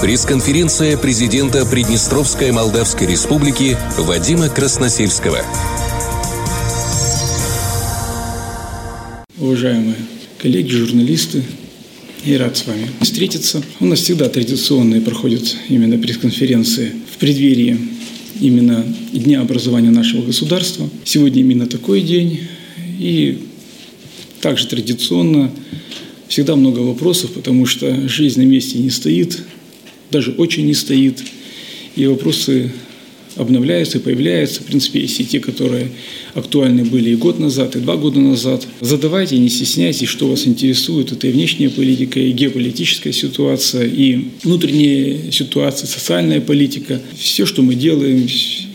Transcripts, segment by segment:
Пресс-конференция президента Приднестровской Молдавской Республики Вадима Красносельского. Уважаемые коллеги, журналисты, я рад с вами встретиться. У нас всегда традиционные проходят именно пресс-конференции в преддверии именно Дня образования нашего государства. Сегодня именно такой день. И также традиционно всегда много вопросов, потому что жизнь на месте не стоит, даже очень не стоит. И вопросы обновляются и появляются. В принципе, есть и те, которые актуальны были и год назад, и два года назад. Задавайте, не стесняйтесь, что вас интересует. Это и внешняя политика, и геополитическая ситуация, и внутренняя ситуация, социальная политика. Все, что мы делаем,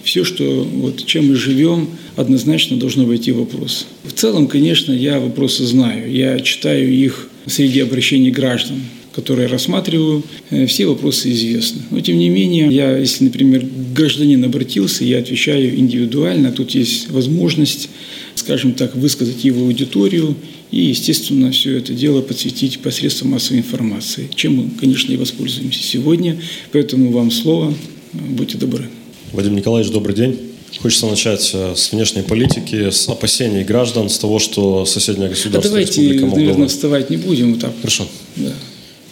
все, что, вот, чем мы живем, однозначно должно войти в вопрос. В целом, конечно, я вопросы знаю. Я читаю их среди обращений граждан которые рассматриваю, э, все вопросы известны. Но, тем не менее, я, если, например, гражданин обратился, я отвечаю индивидуально, тут есть возможность, скажем так, высказать его аудиторию и, естественно, все это дело подсветить посредством массовой информации, чем мы, конечно, и воспользуемся сегодня. Поэтому вам слово. Будьте добры. Вадим Николаевич, добрый день. Хочется начать э, с внешней политики, с опасений граждан, с того, что соседнее государство... А давайте, Республика Молдова... наверное, вставать не будем. Вот так. Хорошо. Да.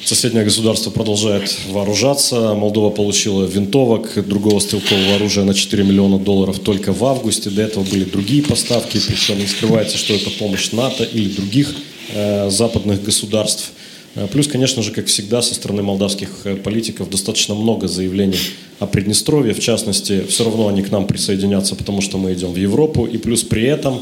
Соседнее государство продолжает вооружаться. Молдова получила винтовок, другого стрелкового оружия на 4 миллиона долларов только в августе. До этого были другие поставки, причем не скрывается, что это помощь НАТО или других э, западных государств. Э, плюс, конечно же, как всегда, со стороны молдавских э, политиков достаточно много заявлений о Приднестровье. В частности, все равно они к нам присоединятся, потому что мы идем в Европу. И плюс при этом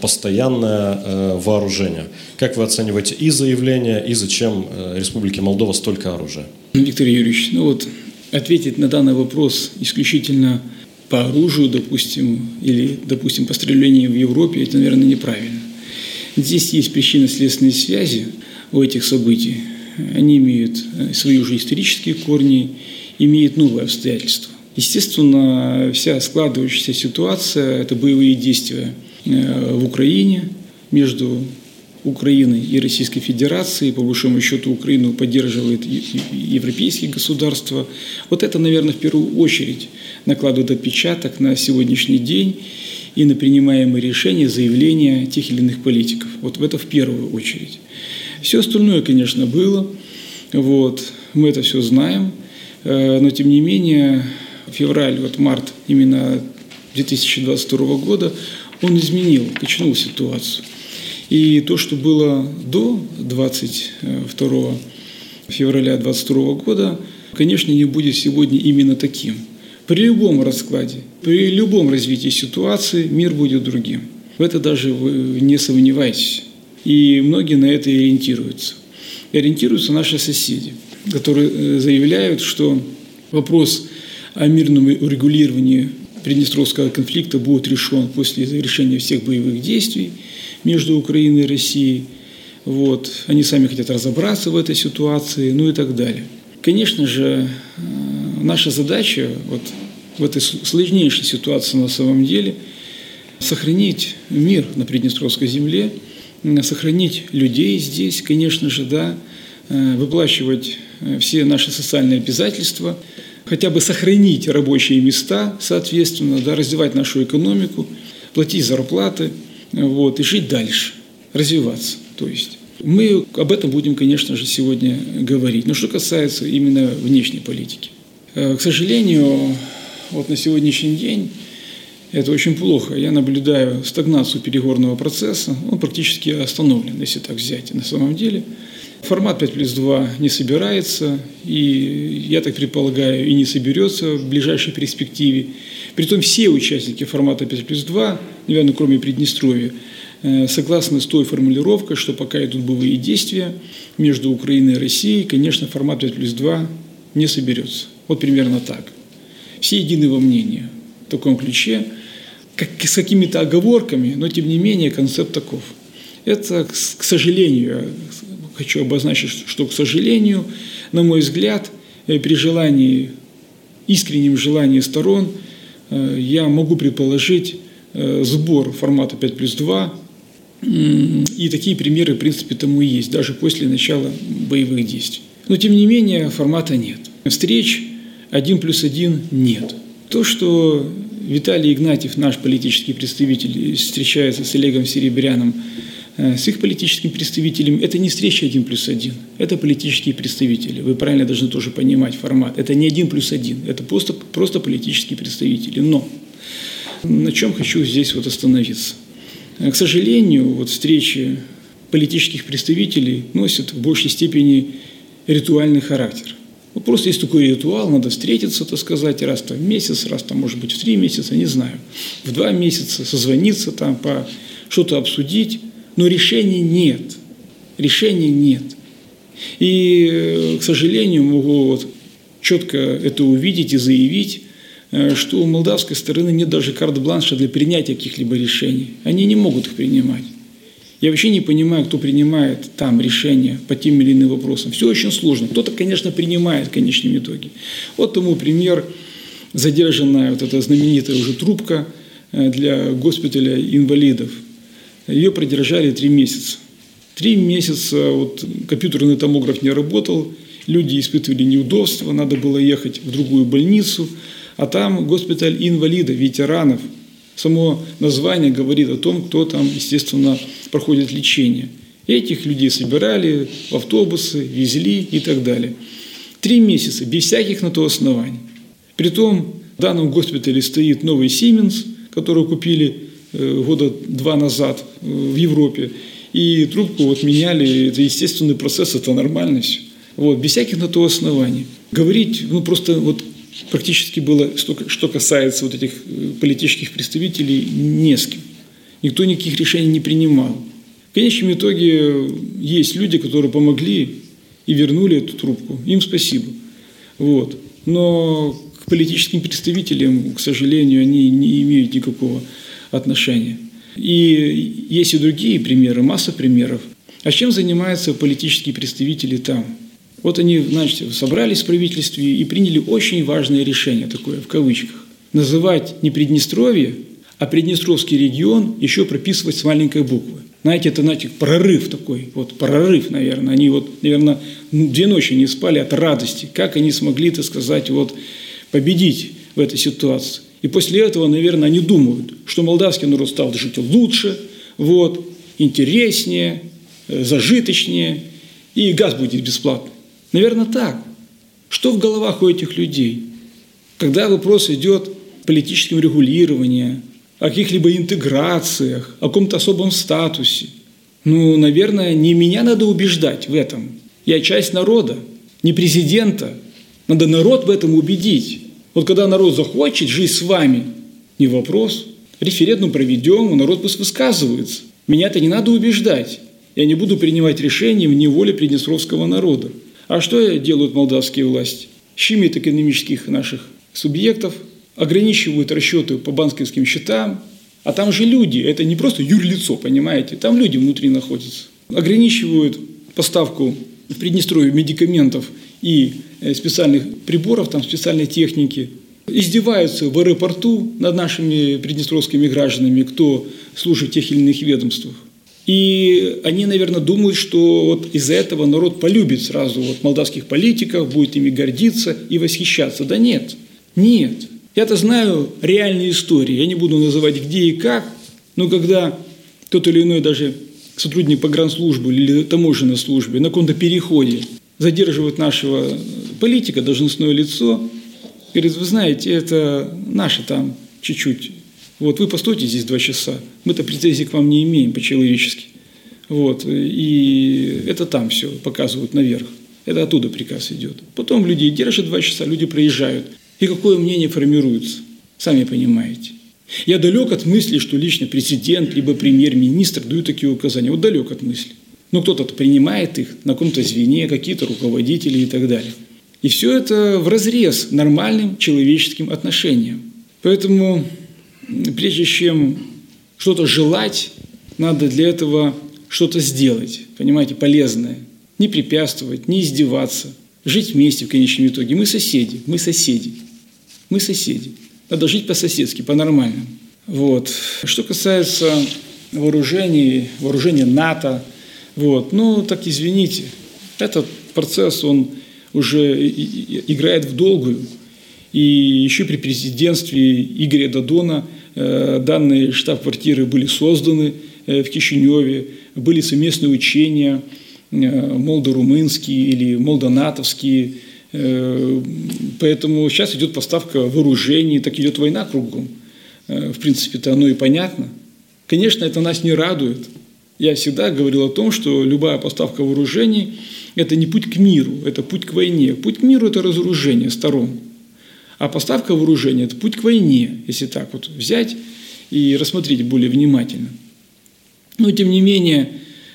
постоянное э, вооружение. Как вы оцениваете и заявление, и зачем э, Республике Молдова столько оружия? Виктор Юрьевич, ну вот ответить на данный вопрос исключительно по оружию, допустим, или, допустим, по стрелянию в Европе, это, наверное, неправильно. Здесь есть причинно-следственные связи у этих событий. Они имеют свои уже исторические корни, имеют новые обстоятельства. Естественно, вся складывающаяся ситуация – это боевые действия – Э, в Украине между Украиной и Российской Федерацией. По большому счету Украину поддерживает европейские государства. Вот это, наверное, в первую очередь накладывает отпечаток на сегодняшний день и на принимаемые решения, заявления тех или иных политиков. Вот в это в первую очередь. Все остальное, конечно, было. Вот. Мы это все знаем. Э, но, тем не менее, февраль, вот март именно 2022 года он изменил, качнул ситуацию. И то, что было до 22 февраля 2022 года, конечно, не будет сегодня именно таким. При любом раскладе, при любом развитии ситуации мир будет другим. В это даже вы не сомневайтесь. И многие на это ориентируются. И ориентируются наши соседи, которые э, заявляют, что вопрос о мирном урегулировании Приднестровского конфликта будет решен после завершения всех боевых действий между Украиной и Россией. Вот. Они сами хотят разобраться в этой ситуации, ну и так далее. Конечно же, э, наша задача вот в этой сложнейшей ситуации на самом деле сохранить мир на Приднестровской земле, сохранить людей здесь, конечно же, да, э, выплачивать э, все наши социальные обязательства – хотя бы сохранить рабочие места, соответственно, да, развивать нашу экономику, платить зарплаты вот, и жить дальше, развиваться. То есть мы об этом будем, конечно же, сегодня говорить. Но что касается именно внешней политики. Э, к сожалению, вот на сегодняшний день это очень плохо. Я наблюдаю стагнацию переговорного процесса. Он практически остановлен, если так взять на самом деле. Формат 5 плюс 2 не собирается, и, я так предполагаю, и не соберется в ближайшей перспективе. Притом все участники формата 5 плюс 2, наверное, кроме Приднестровья, э, согласны с той формулировкой, что пока идут боевые действия между Украиной и Россией, конечно, формат 5 плюс 2 не соберется. Вот примерно так. Все едины во мнении в таком ключе, как, с какими-то оговорками, но тем не менее концепт таков. Это, к сожалению, хочу обозначить, что, к сожалению, на мой взгляд, э, при желании, искреннем желании сторон, э, я могу предположить э, сбор формата 5 плюс 2, и такие примеры, в принципе, тому и есть, даже после начала боевых действий. Но, тем не менее, формата нет. встреч один плюс один нет. То, что Виталий Игнатьев, наш политический представитель, встречается с Олегом Серебряным, с их политическим представителем, это не встреча один плюс один, это политические представители. Вы правильно должны тоже понимать формат. Это не один плюс один, это просто, просто политические представители. Но на чем хочу здесь вот остановиться. К сожалению, вот встречи политических представителей носят в большей степени ритуальный характер. Вот просто есть такой ритуал, надо встретиться, так сказать, раз там в месяц, раз там, может быть, в три месяца, не знаю, в два месяца, созвониться там, по что-то обсудить, но решений нет. Решений нет. И, э, к сожалению, могу вот четко это увидеть и заявить, э, что у молдавской стороны нет даже карт-бланша для принятия каких-либо решений. Они не могут их принимать. Я вообще не понимаю, кто принимает там решения по тем или иным вопросам. Все очень сложно. Кто-то, конечно, принимает в конечном итоге. Вот тому пример задержанная вот эта знаменитая уже трубка э, для госпиталя инвалидов. Ее продержали три месяца. Три месяца вот, компьютерный томограф не работал, люди испытывали неудобства, надо было ехать в другую больницу, а там госпиталь инвалидов, ветеранов – Само название говорит о том, кто там, естественно, проходит лечение. Этих людей собирали в автобусы, везли и так далее. Три месяца, без всяких на то оснований. Притом в данном госпитале стоит новый Сименс, который купили э, года два назад э, в Европе. И трубку вот меняли, это естественный процесс, это нормально все. Вот, без всяких на то оснований. Говорить, ну просто вот практически было, что касается вот этих э, политических представителей, не с кем. Никто никаких решений не принимал. В конечном итоге есть люди, которые помогли и вернули эту трубку. Им спасибо. Вот. Но к политическим представителям, к сожалению, они не имеют никакого отношения. И есть и другие примеры, масса примеров. А чем занимаются политические представители там? Вот они, значит, собрались в правительстве и приняли очень важное решение, такое в кавычках. Называть не Приднестровье, а Приднестровский регион еще прописывать с маленькой буквы. Знаете, это, знаете, прорыв такой, вот прорыв, наверное. Они вот, наверное, ну, две ночи не спали от радости. Как они смогли, так сказать, вот победить в этой ситуации. И после этого, наверное, они думают, что молдавский народ стал жить лучше, вот, интереснее, э, зажиточнее, и газ будет бесплатный. Наверное, так. Что в головах у этих людей? Когда вопрос идет о политическом регулировании, о каких-либо интеграциях, о каком-то особом статусе, ну, наверное, не меня надо убеждать в этом. Я часть народа, не президента. Надо народ в этом убедить. Вот когда народ захочет жить с вами, не вопрос. Референдум проведем, народ пусть высказывается. Меня-то не надо убеждать. Я не буду принимать решения в неволе приднестровского народа. А что делают молдавские власти? Щемят экономических наших субъектов, ограничивают расчеты по банковским счетам, а там же люди, это не просто юрлицо, понимаете, там люди внутри находятся. Ограничивают поставку в Приднестровье медикаментов и э, специальных приборов, там специальной техники, издеваются в аэропорту над нашими приднестровскими гражданами, кто служит в тех или иных ведомствах. И они, наверное, думают, что вот из-за этого народ полюбит сразу вот молдавских политиков, будет ими гордиться и восхищаться. Да нет, нет. Я-то знаю реальные истории, я не буду называть где и как, но когда тот или иной даже сотрудник погранслужбы или таможенной службы на каком-то переходе задерживает нашего политика, должностное лицо, говорит, вы знаете, это наше там чуть-чуть вот вы постойте здесь два часа, мы-то претензий к вам не имеем по-человечески. Вот, и это там все показывают наверх. Это оттуда приказ идет. Потом люди держат два часа, люди проезжают. И какое мнение формируется? Сами понимаете. Я далек от мысли, что лично президент либо премьер-министр дают такие указания. Вот далек от мысли. Но кто-то принимает их на каком-то звене, какие-то руководители и так далее. И все это в разрез нормальным человеческим отношениям. Поэтому прежде чем что-то желать, надо для этого что-то сделать, понимаете, полезное. Не препятствовать, не издеваться, жить вместе в конечном итоге. Мы соседи, мы соседи, мы соседи. Надо жить по-соседски, по-нормальному. Вот. Что касается вооружений, вооружения НАТО, вот, ну, так извините, этот процесс, он уже играет в долгую. И еще при президентстве Игоря Дадона э, данные штаб-квартиры были созданы в Кишиневе, были совместные учения молдо-румынские или молдо-натовские. Поэтому сейчас идет поставка вооружений, так идет война кругом. В принципе-то оно и понятно. Конечно, это нас не радует – я всегда говорил о том, что любая поставка вооружений – это не путь к миру, это путь к войне. Путь к миру – это разоружение сторон. А поставка вооружения – это путь к войне, если так вот взять и рассмотреть более внимательно. Но, тем не менее,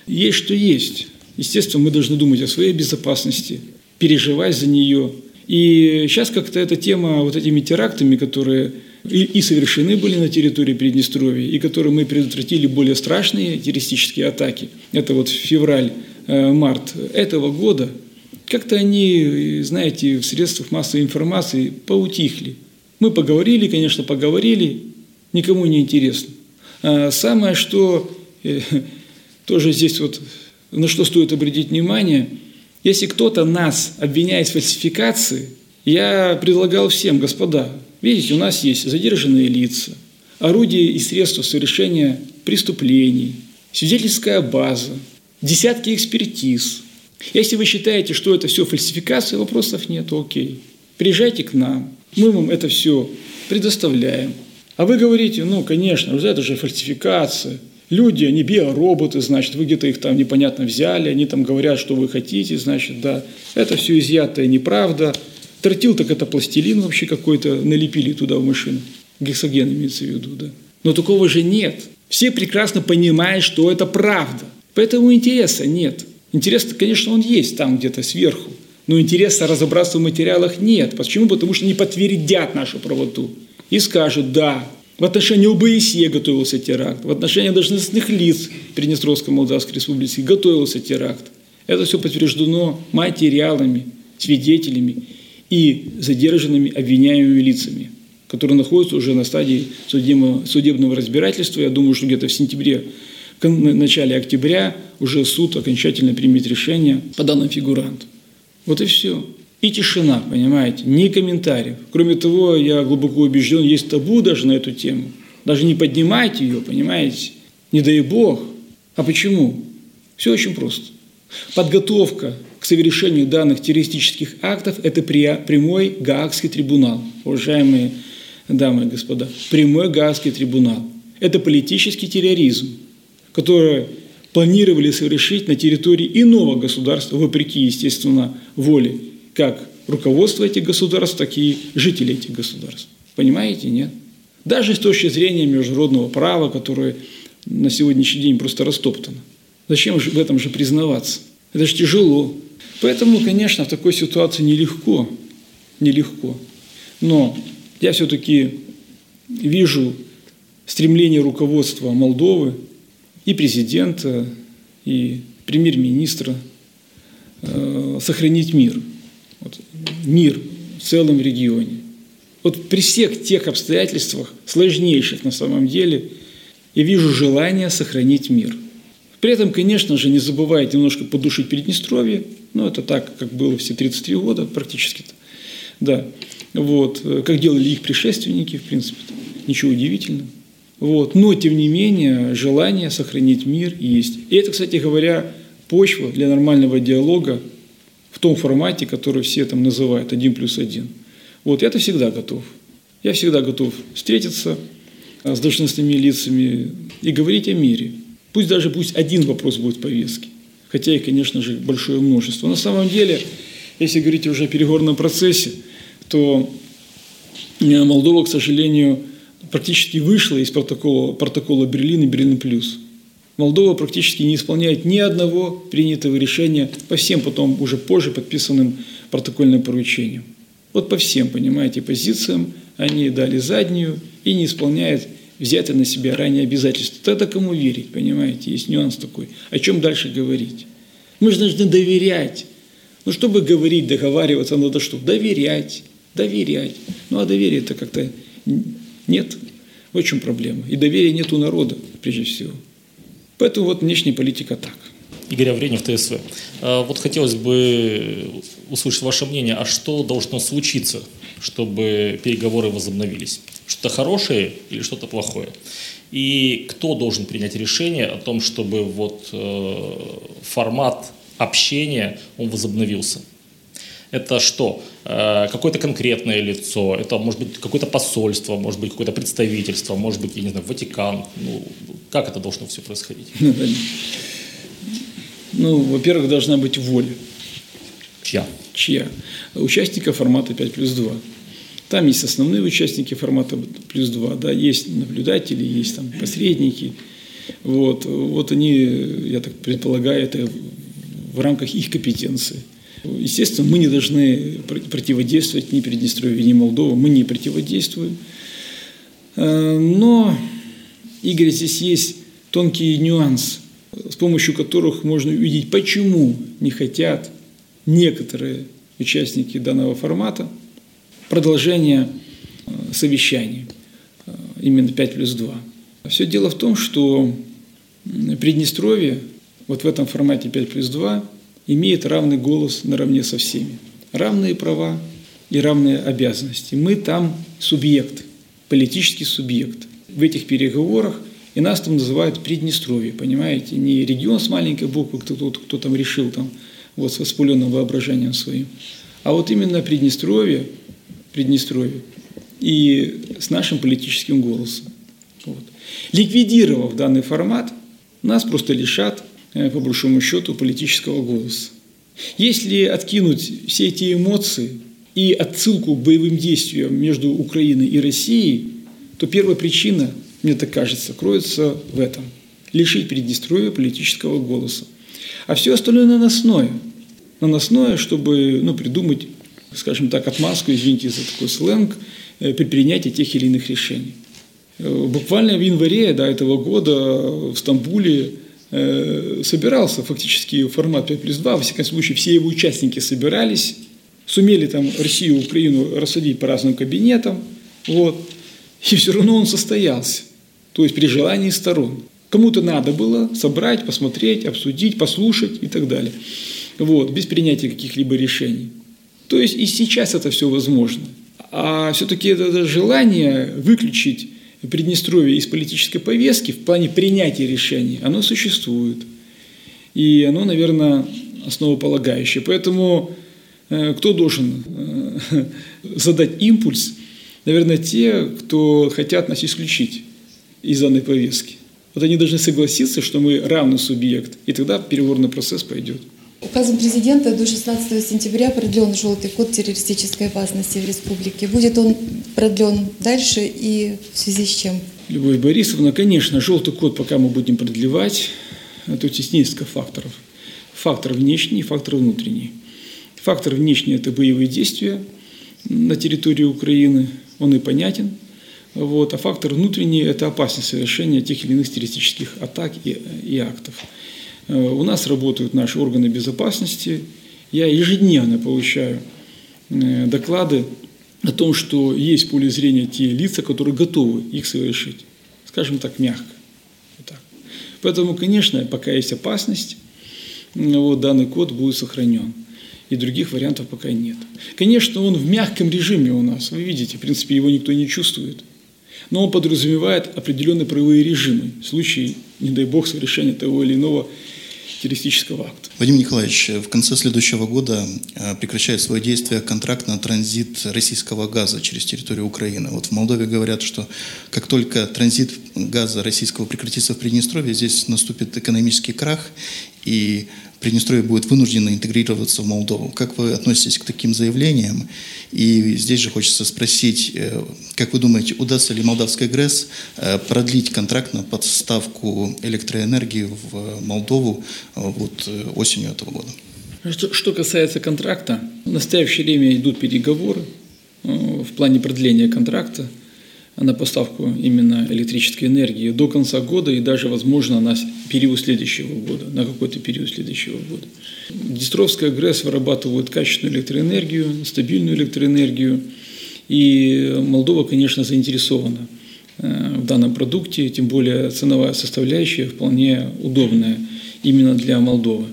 есть что есть. Естественно, мы должны думать о своей безопасности, переживать за нее. И сейчас как-то эта тема вот этими терактами, которые и, и совершены были на территории Приднестровья, и которые мы предотвратили более страшные террористические атаки. Это вот февраль-март э, этого года. Как-то они, знаете, в средствах массовой информации поутихли. Мы поговорили, конечно, поговорили, никому не интересно. А самое, что э, тоже здесь вот, на что стоит обратить внимание, если кто-то нас обвиняет в фальсификации, я предлагал всем, господа, Видите, у нас есть задержанные лица, орудия и средства совершения преступлений, свидетельская база, десятки экспертиз. Если вы считаете, что это все фальсификация, вопросов нет, окей. Приезжайте к нам, мы вам это все предоставляем. А вы говорите, ну, конечно, это же фальсификация. Люди, они биороботы, значит, вы где-то их там непонятно взяли, они там говорят, что вы хотите, значит, да. Это все изъятая неправда, Тротил так это пластилин вообще какой-то налепили туда в машину. Гексоген имеется в виду, да. Но такого же нет. Все прекрасно понимают, что это правда. Поэтому интереса нет. Интерес, конечно, он есть там где-то сверху. Но интереса разобраться в материалах нет. Почему? Потому что не подтвердят нашу правоту. И скажут, да, в отношении ОБСЕ готовился теракт, в отношении должностных лиц Приднестровской Молдавской Республики готовился теракт. Это все подтверждено материалами, свидетелями и задержанными обвиняемыми лицами, которые находятся уже на стадии судебного, судебного разбирательства. Я думаю, что где-то в сентябре, в начале октября уже суд окончательно примет решение по данным фигурантам. Вот и все. И тишина, понимаете, ни комментариев. Кроме того, я глубоко убежден, есть табу даже на эту тему. Даже не поднимайте ее, понимаете. Не дай бог. А почему? Все очень просто. Подготовка к совершению данных террористических актов – это прямой Гаагский трибунал, уважаемые дамы и господа. Прямой Гаагский трибунал. Это политический терроризм, который планировали совершить на территории иного государства, вопреки, естественно, воле как руководства этих государств, так и жителей этих государств. Понимаете, нет? Даже с точки зрения международного права, которое на сегодняшний день просто растоптано. Зачем же в этом же признаваться? Это же тяжело. Поэтому, конечно, в такой ситуации нелегко, нелегко. Но я все-таки вижу стремление руководства Молдовы и президента, и премьер-министра э, сохранить мир. Вот, мир в целом регионе. Вот при всех тех обстоятельствах, сложнейших на самом деле, я вижу желание сохранить мир. При этом, конечно же, не забывайте немножко подушить Приднестровье, ну, это так, как было все 33 года практически-то. Да. Вот. Как делали их предшественники, в принципе, -то. ничего удивительного. Вот. Но, тем не менее, желание сохранить мир есть. И это, кстати говоря, почва для нормального диалога в том формате, который все там называют один плюс один. Вот я-то всегда готов. Я всегда готов встретиться а, с должностными лицами и говорить о мире. Пусть даже пусть один вопрос будет в повестке хотя и, конечно же, большое множество. На самом деле, если говорить уже о переговорном процессе, то э, Молдова, к сожалению, практически вышла из протокола, протокола Берлин и Берлин плюс. Молдова практически не исполняет ни одного принятого решения по всем потом уже позже подписанным протокольным поручениям. Вот по всем, понимаете, позициям они дали заднюю и не исполняют взято на себя ранее обязательства. Тогда кому верить, понимаете? Есть нюанс такой. О чем дальше говорить? Мы же должны доверять. Ну, чтобы говорить, договариваться, надо что? Доверять, доверять. Ну, а доверия это как-то нет. В чем проблема? И доверия нет у народа, прежде всего. Поэтому вот внешняя политика так. Игорь Авренев, ТСВ. А, вот хотелось бы услышать ваше мнение, а что должно случиться, чтобы переговоры возобновились? Что-то хорошее или что-то плохое? И кто должен принять решение о том, чтобы вот э, формат общения он возобновился? Это что? Э, какое-то конкретное лицо, это может быть какое-то посольство, может быть какое-то представительство, может быть, я не знаю, Ватикан. Ну, как это должно все происходить? Ну, во-первых, должна быть воля. Чья? Чья? Участника формата 5 плюс 2. Там есть основные участники формата плюс 2, да, есть наблюдатели, есть там посредники. Вот, вот они, я так предполагаю, это в рамках их компетенции. Естественно, мы не должны противодействовать ни Приднестровью, ни Молдове, мы не противодействуем. Э, но, Игорь, здесь есть тонкий нюанс, с помощью которых можно увидеть, почему не хотят некоторые участники данного формата – продолжение э, совещаний, э, именно 5 плюс 2. Все дело в том, что Приднестровье вот в этом формате 5 плюс 2 имеет равный голос наравне со всеми. Равные права и равные обязанности. Мы там субъект, политический субъект. В этих переговорах и нас там называют Приднестровье, понимаете? Не регион с маленькой буквы, кто, кто, кто там решил там, вот с воспаленным воображением своим. А вот именно Приднестровье – Приднестровье и с нашим политическим голосом. Вот. Ликвидировав данный формат, нас просто лишат, э, по большому счету, политического голоса. Если откинуть все эти эмоции и отсылку к боевым действиям между Украиной и Россией, то первая причина, мне так кажется, кроется в этом – лишить Приднестровья политического голоса. А все остальное наносное. Наносное, чтобы ну, придумать скажем так, отмазку, извините за такой сленг, э, при принятии тех или иных решений. Э, буквально в январе до этого года в Стамбуле э, собирался фактически формат 5 плюс 2, во всяком случае все его участники собирались, сумели там Россию Украину рассадить по разным кабинетам, вот, и все равно он состоялся, то есть при желании сторон. Кому-то надо было собрать, посмотреть, обсудить, послушать и так далее. Вот, без принятия каких-либо решений. То есть и сейчас это все возможно. А все-таки это желание выключить Приднестровье из политической повестки в плане принятия решений, оно существует. И оно, наверное, основополагающее. Поэтому э, кто должен э, задать импульс? Наверное, те, кто хотят нас исключить из данной повестки. Вот они должны согласиться, что мы равный субъект, и тогда переговорный процесс пойдет. Указом президента до 16 сентября продлен желтый код террористической опасности в республике. Будет он продлен дальше и в связи с чем? Любовь Борисовна, конечно, желтый код пока мы будем продлевать. Тут есть несколько факторов. Фактор внешний, фактор внутренний. Фактор внешний – это боевые действия на территории Украины, он и понятен. Вот. А фактор внутренний – это опасность совершения тех или иных террористических атак и, и актов. Э, у нас работают наши органы безопасности. Я ежедневно получаю э, доклады о том, что есть в поле зрения те лица, которые готовы их совершить. Скажем так, мягко. Вот так. Поэтому, конечно, пока есть опасность, вот данный код будет сохранен. И других вариантов пока нет. Конечно, он в мягком режиме у нас. Вы видите, в принципе, его никто не чувствует. Но он подразумевает определенные правовые режимы в случае, не дай бог, совершения того или иного террористического акта. Вадим Николаевич, в конце следующего года э, прекращает свое действие контракт на транзит российского газа через территорию Украины. Вот в Молдове говорят, что как только транзит газа российского прекратится в Приднестровье, здесь наступит экономический крах, и Приднестровье будет вынуждено интегрироваться в Молдову. Как вы относитесь к таким заявлениям? И здесь же хочется спросить, э, как вы думаете, удастся ли Молдавской ГРЭС э, продлить контракт на подставку электроэнергии в Молдову э, вот осенью этого года? Что, что касается контракта, в настоящее время идут переговоры в плане продления контракта на поставку именно электрической энергии до конца года и даже, возможно, на период следующего года, на какой-то период следующего года. Днестровская ГРЭС вырабатывает качественную электроэнергию, стабильную электроэнергию, и Молдова, конечно, заинтересована э, в данном продукте, тем более ценовая составляющая вполне удобная. именно для Молдовы.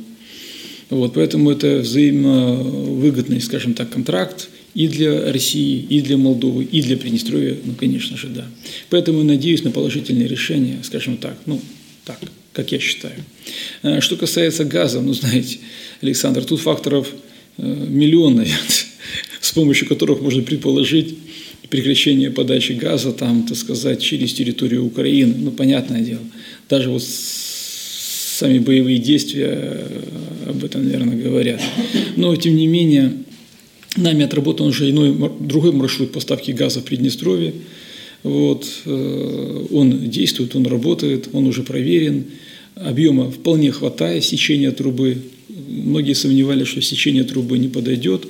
Вот, поэтому это взаимовыгодный, скажем так, контракт и для России, и для Молдовы, и для Приднестровья, ну, конечно же, да. Поэтому надеюсь на положительное решение, скажем так, ну, так, как я считаю. Э, что касается газа, ну, знаете, Александр, тут факторов э, миллион, с помощью которых можно предположить прекращение подачи газа, там, так сказать, через территорию Украины. Ну, понятное дело. Даже вот сами боевые действия э, об этом, наверное, говорят. Но, тем не менее, нами отработан уже иной, другой маршрут поставки газа в Приднестровье. Вот, э, он действует, он работает, он уже проверен. Объема вполне хватает, сечение трубы. Многие сомневались, что сечение трубы не подойдет.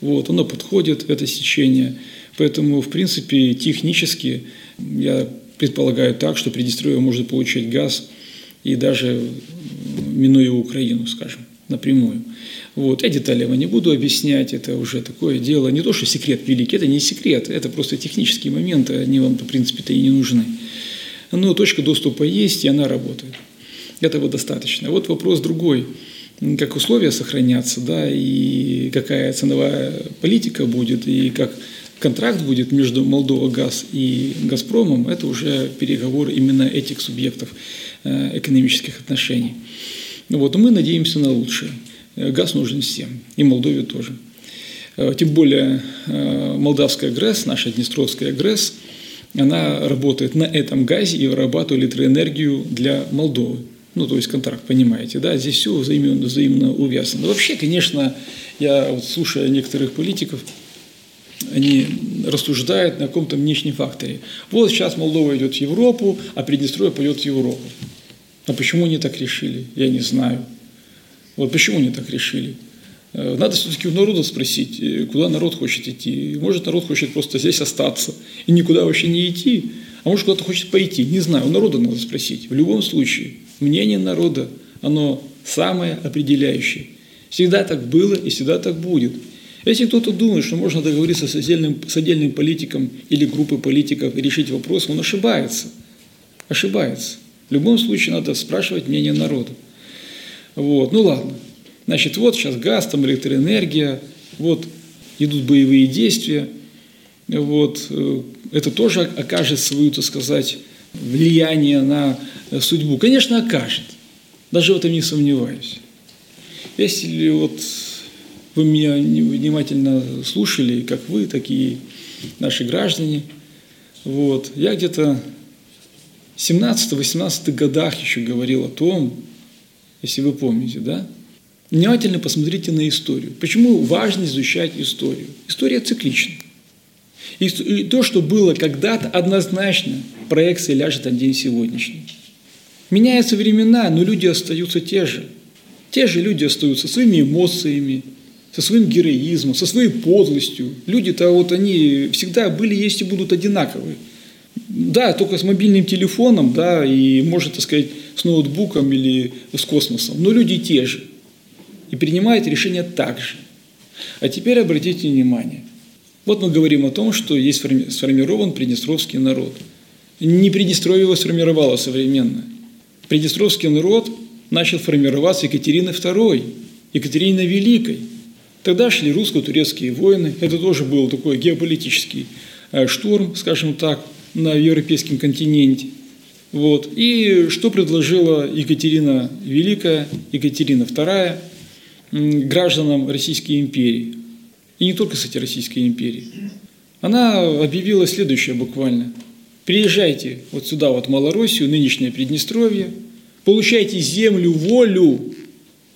Вот, оно подходит, это сечение. Поэтому, в принципе, технически я предполагаю так, что Приднестровье может получать газ и даже минуя Украину, скажем, напрямую. Вот. Я детали его не буду объяснять, это уже такое дело. Не то, что секрет великий, это не секрет, это просто технические моменты, они вам, в принципе-то, и не нужны. Но точка доступа есть, и она работает. Этого достаточно. Вот вопрос другой. Как условия сохранятся, да, и какая ценовая политика будет, и как контракт будет между Молдова Газ и Газпромом, это уже переговоры именно этих субъектов э, экономических отношений. Ну вот, мы надеемся на лучшее. Э, газ нужен всем, и Молдове тоже. Э, тем более молдавская ГРЭС, наша Днестровская ГРЭС, она работает на этом газе и вырабатывает электроэнергию для Молдовы. Ну, то есть контракт, понимаете, да, здесь все взаимно, взаимно увязано. Но вообще, конечно, я вот слушая некоторых политиков, они рассуждают на каком-то внешнем факторе. Вот сейчас Молдова идет в Европу, а Приднестровье пойдет в Европу. А почему они так решили? Я не знаю. Вот почему они так решили? Э, надо все-таки у народа спросить, э, куда народ хочет идти. Может, народ хочет просто здесь остаться и никуда вообще не идти, а может, куда-то хочет пойти. Не знаю, у народа надо спросить. В любом случае, мнение народа, оно самое определяющее. Всегда так было и всегда так будет. Если кто-то думает, что можно договориться с отдельным, с отдельным политиком или группой политиков и решить вопрос, он ошибается. Ошибается. В любом случае надо спрашивать мнение народа. Вот, ну ладно. Значит, вот сейчас газ, там электроэнергия, вот идут боевые действия. Вот, э, это тоже окажет свою, так сказать, влияние на судьбу. Конечно, окажет. Даже в этом не сомневаюсь. Если вот вы меня внимательно слушали, как вы, так и наши граждане. Вот. Я где-то 17-18 годах еще говорил о том, если вы помните, да? Внимательно посмотрите на историю. Почему важно изучать историю? История циклична. И то, что было когда-то, однозначно проекция ляжет на день сегодняшний. Меняются времена, но люди остаются те же. Те же люди остаются своими эмоциями, со своим героизмом, со своей подлостью. Люди-то вот они всегда были, есть и будут одинаковые. Да, только с мобильным телефоном, да, и, может, так сказать, с ноутбуком или с космосом. Но люди те же. И принимают решения так же. А теперь обратите внимание. Вот мы говорим о том, что есть сформирован приднестровский народ. Не Приднестровье его сформировало современно. Приднестровский народ начал формироваться Екатериной II, Екатериной Великой – Тогда шли русско-турецкие войны. Это тоже был такой геополитический э, штурм, скажем так, на европейском континенте. Вот. И что предложила Екатерина Великая, Екатерина II гражданам Российской империи? И не только, кстати, Российской империи. Она объявила следующее буквально. Приезжайте вот сюда, вот Малороссию, нынешнее Приднестровье, получайте землю, волю,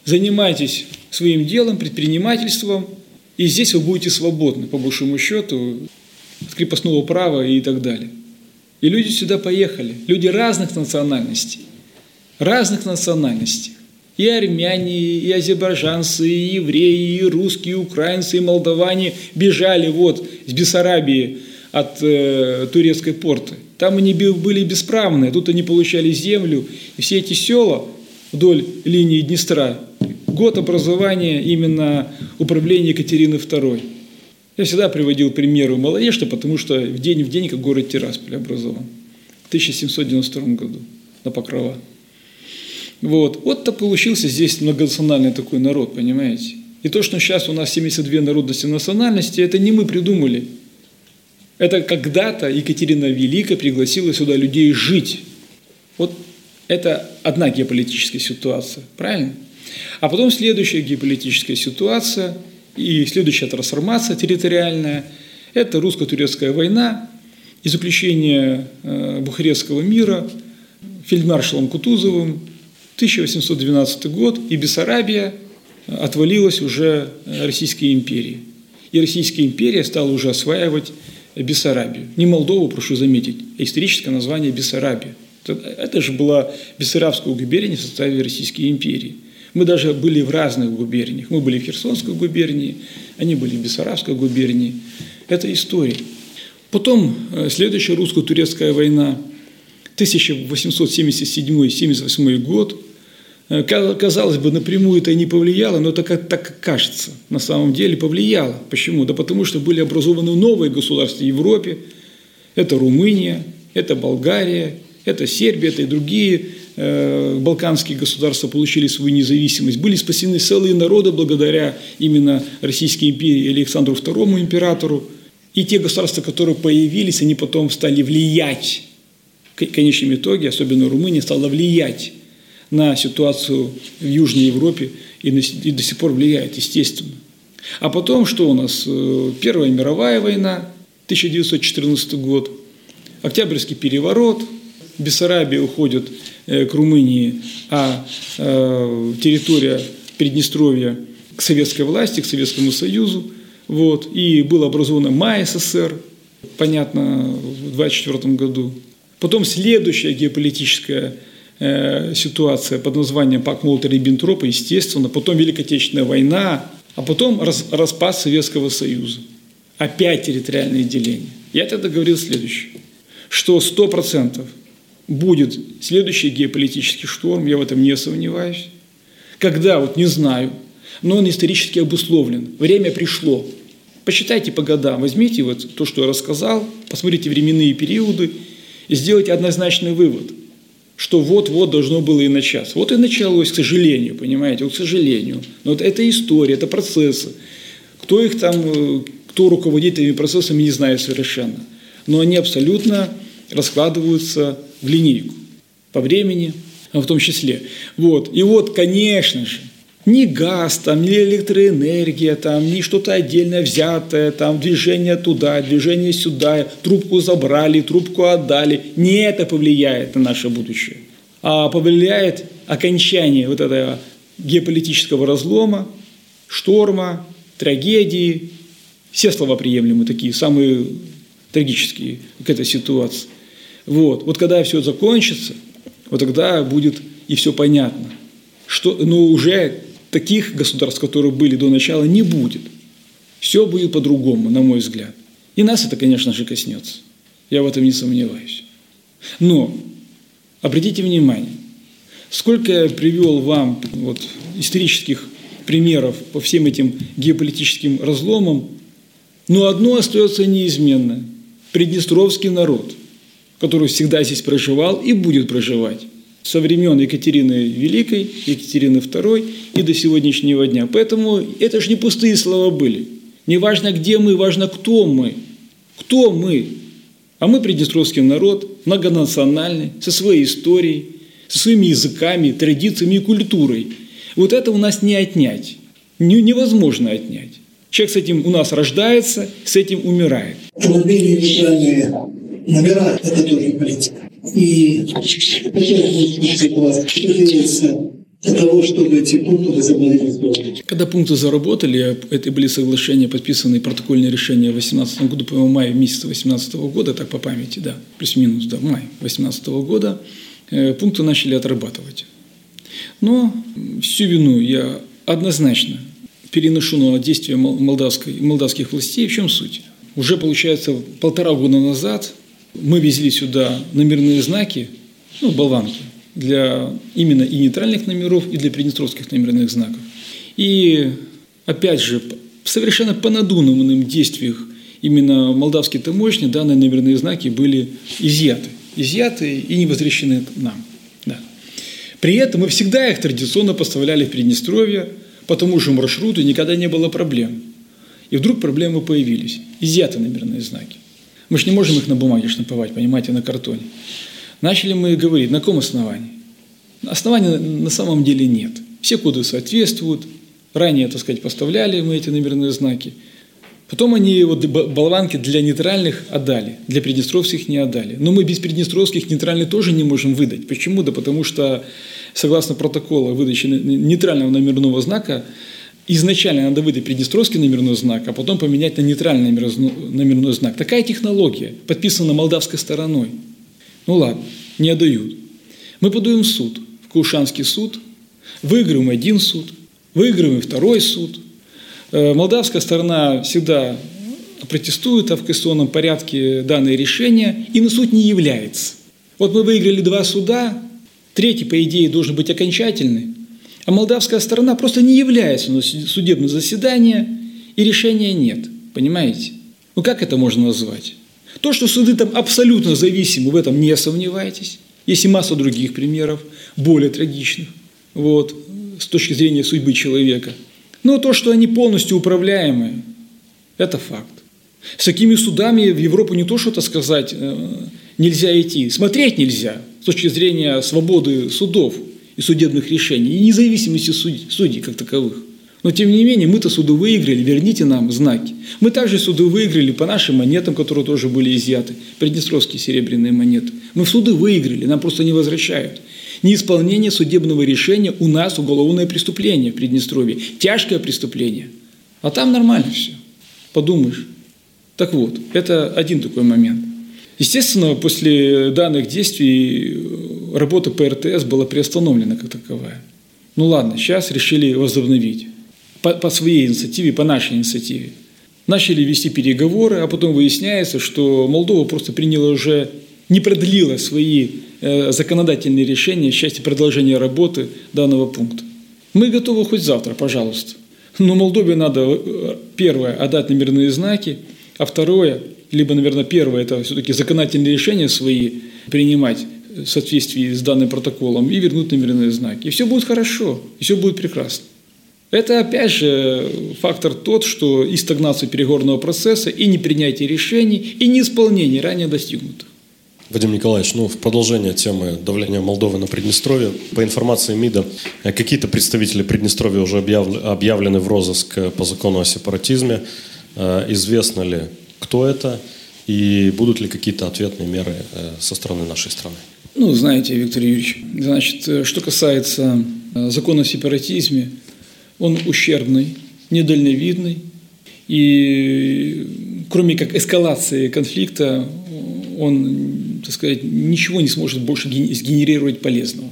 занимайтесь своим делом, предпринимательством, и здесь вы будете свободны, по большому счету, от крепостного права и так далее. И люди сюда поехали, люди разных национальностей, разных национальностей. И армяне, и азербайджанцы, и евреи, и русские, и украинцы, и молдаване бежали вот с Бессарабии от э, турецкой порты. Там они были бесправные, тут они получали землю, и все эти села вдоль линии Днестра год образования именно управления Екатерины II. Я всегда приводил примеры Малоешта, потому что в день в день как город Тирасполь образован. В 1792 году на Покрова. Вот. Вот-то получился здесь многонациональный такой народ, понимаете? И то, что сейчас у нас 72 народности национальности, это не мы придумали. Это когда-то Екатерина Великая пригласила сюда людей жить. Вот это одна геополитическая ситуация, правильно? А потом следующая геополитическая ситуация и следующая трансформация территориальная – это русско-турецкая война и заключение э, Бухарестского мира фельдмаршалом Кутузовым 1812 год, и Бессарабия отвалилась уже Российской империи. И Российская империя стала уже осваивать Бессарабию. Не Молдову, прошу заметить, а историческое название Бессарабия. Это же была Бессарабская губерния в составе Российской империи. Мы даже были в разных губерниях. Мы были в Херсонской губернии, они были в Бессарабской губернии. Это история. Потом э, следующая русско-турецкая война, 1877-78 год. Э, казалось бы, напрямую это не повлияло, но это как, так кажется. На самом деле повлияло. Почему? Да потому что были образованы новые государства в Европе. Это Румыния, это Болгария, это Сербия, это и другие э, балканские государства получили свою независимость. Были спасены целые народы благодаря именно Российской империи Александру II императору. И те государства, которые появились, они потом стали влиять. В конечном итоге, особенно Румыния, стала влиять на ситуацию в Южной Европе и, на, и до сих пор влияет, естественно. А потом, что у нас? Э, Первая мировая война, 1914 год, Октябрьский переворот – Бессарабия уходит э, к Румынии, а э, территория Приднестровья к советской власти, к Советскому Союзу. Вот, и было образовано МАССР, понятно, в 1924 году. Потом следующая геополитическая э, ситуация под названием Пак Молотова-Риббентропа, естественно, потом Великая Отечественная война, а потом рас, распад Советского Союза. Опять территориальное деление. Я тогда говорил следующее, что 100% будет следующий геополитический шторм, я в этом не сомневаюсь. Когда, вот не знаю, но он исторически обусловлен. Время пришло. Посчитайте по годам, возьмите вот то, что я рассказал, посмотрите временные периоды и сделайте однозначный вывод, что вот-вот должно было и начаться. Вот и началось, к сожалению, понимаете, вот к сожалению. Но вот это история, это процессы. Кто их там, э, кто руководит этими процессами, не знаю совершенно. Но они абсолютно раскладываются в линейку по времени в том числе. Вот. И вот, конечно же, ни газ, там, ни электроэнергия, там, ни что-то отдельно взятое, там, движение туда, движение сюда, трубку забрали, трубку отдали. Не это повлияет на наше будущее, а повлияет окончание вот этого геополитического разлома, шторма, трагедии. Все слова приемлемы такие, самые трагические к этой ситуации. Вот. вот когда все закончится, вот тогда будет и все понятно. Что, но уже таких государств, которые были до начала, не будет. Все будет по-другому, на мой взгляд. И нас это, конечно же, коснется. Я в этом не сомневаюсь. Но обратите внимание, сколько я привел вам вот, исторических примеров по всем этим геополитическим разломам, но одно остается неизменно – Приднестровский народ – который всегда здесь проживал и будет проживать со времен Екатерины Великой, Екатерины II и до сегодняшнего дня. Поэтому это же не пустые слова были. Не важно, где мы, важно, кто мы. Кто мы? А мы приднестровский народ, многонациональный, со своей историей, со своими языками, традициями и культурой. Вот это у нас не отнять. Невозможно отнять. Человек с этим у нас рождается, с этим умирает номера – это тоже политика. И для того, чтобы эти пункты возобновились Когда пункты заработали, это были соглашения, подписанные протокольные решения в 2018 году, по мае месяца 2018 года, так по памяти, да, плюс-минус, да, май 2018 года, э, пункты начали отрабатывать. Но всю вину я однозначно переношу на действия молдавской, молдавских властей. В чем суть? Уже, получается, полтора года назад мы везли сюда номерные знаки, ну, болванки, для именно и нейтральных номеров, и для приднестровских номерных знаков. И, опять же, в совершенно по надуманным действиях именно молдавские таможни данные номерные знаки были изъяты. Изъяты и не возвращены нам. Да. При этом мы всегда их традиционно поставляли в Приднестровье, по тому же маршруту, никогда не было проблем. И вдруг проблемы появились. Изъяты номерные знаки. Мы же не можем их на бумаге штамповать, понимаете, на картоне. Начали мы говорить, на каком основании? Основания на самом деле нет. Все коды соответствуют. Ранее, так сказать, поставляли мы эти номерные знаки. Потом они вот болванки для нейтральных отдали, для приднестровских не отдали. Но мы без приднестровских нейтральных тоже не можем выдать. Почему? Да потому что, согласно протоколу выдачи нейтрального номерного знака, изначально надо выдать приднестровский номерной знак, а потом поменять на нейтральный номерной знак. Такая технология, подписана молдавской стороной. Ну ладно, не отдают. Мы подаем в суд, в Каушанский суд, выиграем один суд, выиграем второй суд – Э, молдавская сторона всегда протестует, а в конституционном порядке данное решение и на суд не является. Вот мы выиграли два суда, третий, по идее, должен быть окончательный, а молдавская сторона просто не является на судебное заседание, и решения нет. Понимаете? Ну как это можно назвать? То, что суды там абсолютно зависимы, в этом не сомневайтесь. Есть и масса других примеров, более трагичных, вот, с точки зрения судьбы человека – но то, что они полностью управляемые, это факт. С такими судами в Европу не то что-то сказать э, нельзя идти, смотреть нельзя с точки зрения свободы судов и судебных решений, и независимости судей, судей как таковых. Но тем не менее, мы-то суды выиграли, верните нам знаки. Мы также суды выиграли по нашим монетам, которые тоже были изъяты, приднестровские серебряные монеты. Мы в суды выиграли, нам просто не возвращают. Неисполнение судебного решения у нас уголовное преступление в Приднестровье. Тяжкое преступление. А там нормально все. Подумаешь. Так вот, это один такой момент. Естественно, после данных действий работа по РТС была приостановлена как таковая. Ну ладно, сейчас решили возобновить. По, по своей инициативе, по нашей инициативе. Начали вести переговоры, а потом выясняется, что Молдова просто приняла уже, не продлила свои Э, законодательные решения в части продолжения работы данного пункта. Мы готовы хоть завтра, пожалуйста. Но Молдове надо, э, первое, отдать номерные знаки, а второе, либо, наверное, первое, это все-таки законодательные решения свои принимать в соответствии с данным протоколом и вернуть номерные знаки. И все будет хорошо, и все будет прекрасно. Это, опять же, фактор тот, что и стагнация переговорного процесса, и непринятие решений, и неисполнение ранее достигнутых. Вадим Николаевич, ну, в продолжение темы давления Молдовы на Приднестровье, по информации МИДа, э, какие-то представители Приднестровья уже объявлены в розыск по закону о сепаратизме. Э, известно ли, кто это, и будут ли какие-то ответные меры э, со стороны нашей страны? Ну, знаете, Виктор Юрьевич, значит, что касается закона о сепаратизме, он ущербный, недальновидный, и кроме как эскалации конфликта, он так сказать, ничего не сможет больше сгенерировать полезного.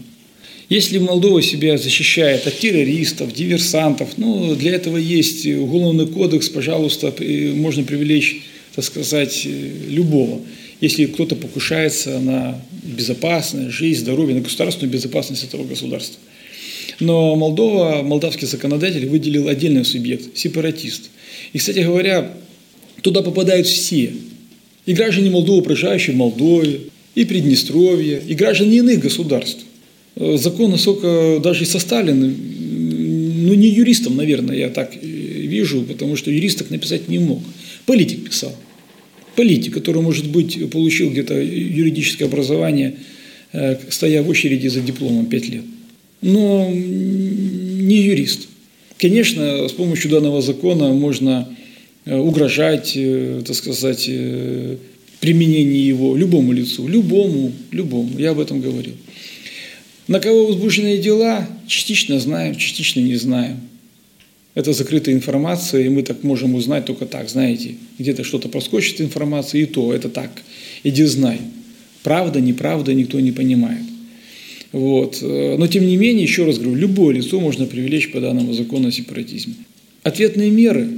Если Молдова себя защищает от террористов, диверсантов, ну, для этого есть уголовный кодекс, пожалуйста, можно привлечь, так сказать, любого. Если кто-то покушается на безопасность, жизнь, здоровье, на государственную безопасность этого государства. Но Молдова, молдавский законодатель выделил отдельный субъект – сепаратист. И, кстати говоря, туда попадают все – и граждане Молдовы, проживающие в Молдове, и Приднестровье, и граждане иных государств. Э, закон, насколько даже и составлен, ну не юристом, наверное, я так э, вижу, потому что юрист так написать не мог. Политик писал. Политик, который, может быть, получил где-то юридическое образование, э, стоя в очереди за дипломом 5 лет. Но не юрист. Конечно, с помощью данного закона можно Э, угрожать, э, так сказать, применение его любому лицу, любому, любому, я об этом говорил. На кого возбуждены дела, частично знаем, частично не знаем. Это закрытая информация, и мы так можем узнать только так, знаете, где-то что-то проскочит информация, и то, это так, иди знай. Правда, неправда, никто не понимает. Вот. Но тем не менее, еще раз говорю, любое лицо можно привлечь по данному закону о сепаратизме. Ответные меры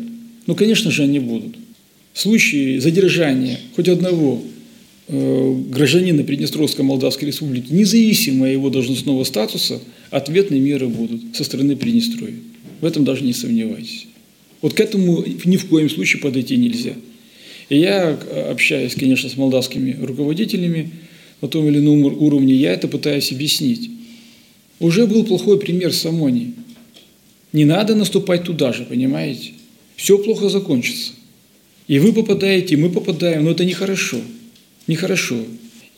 ну, конечно же, они будут. В случае задержания хоть одного э, гражданина Приднестровской Молдавской Республики, независимо его должностного статуса, ответные меры будут со стороны Приднестровья. В этом даже не сомневайтесь. Вот к этому ни в коем случае подойти нельзя. И я общаюсь, конечно, с молдавскими руководителями на том или ином уровне, я это пытаюсь объяснить. Уже был плохой пример с Амонией. Не надо наступать туда же, понимаете? Все плохо закончится. И вы попадаете, и мы попадаем, но это нехорошо. Нехорошо.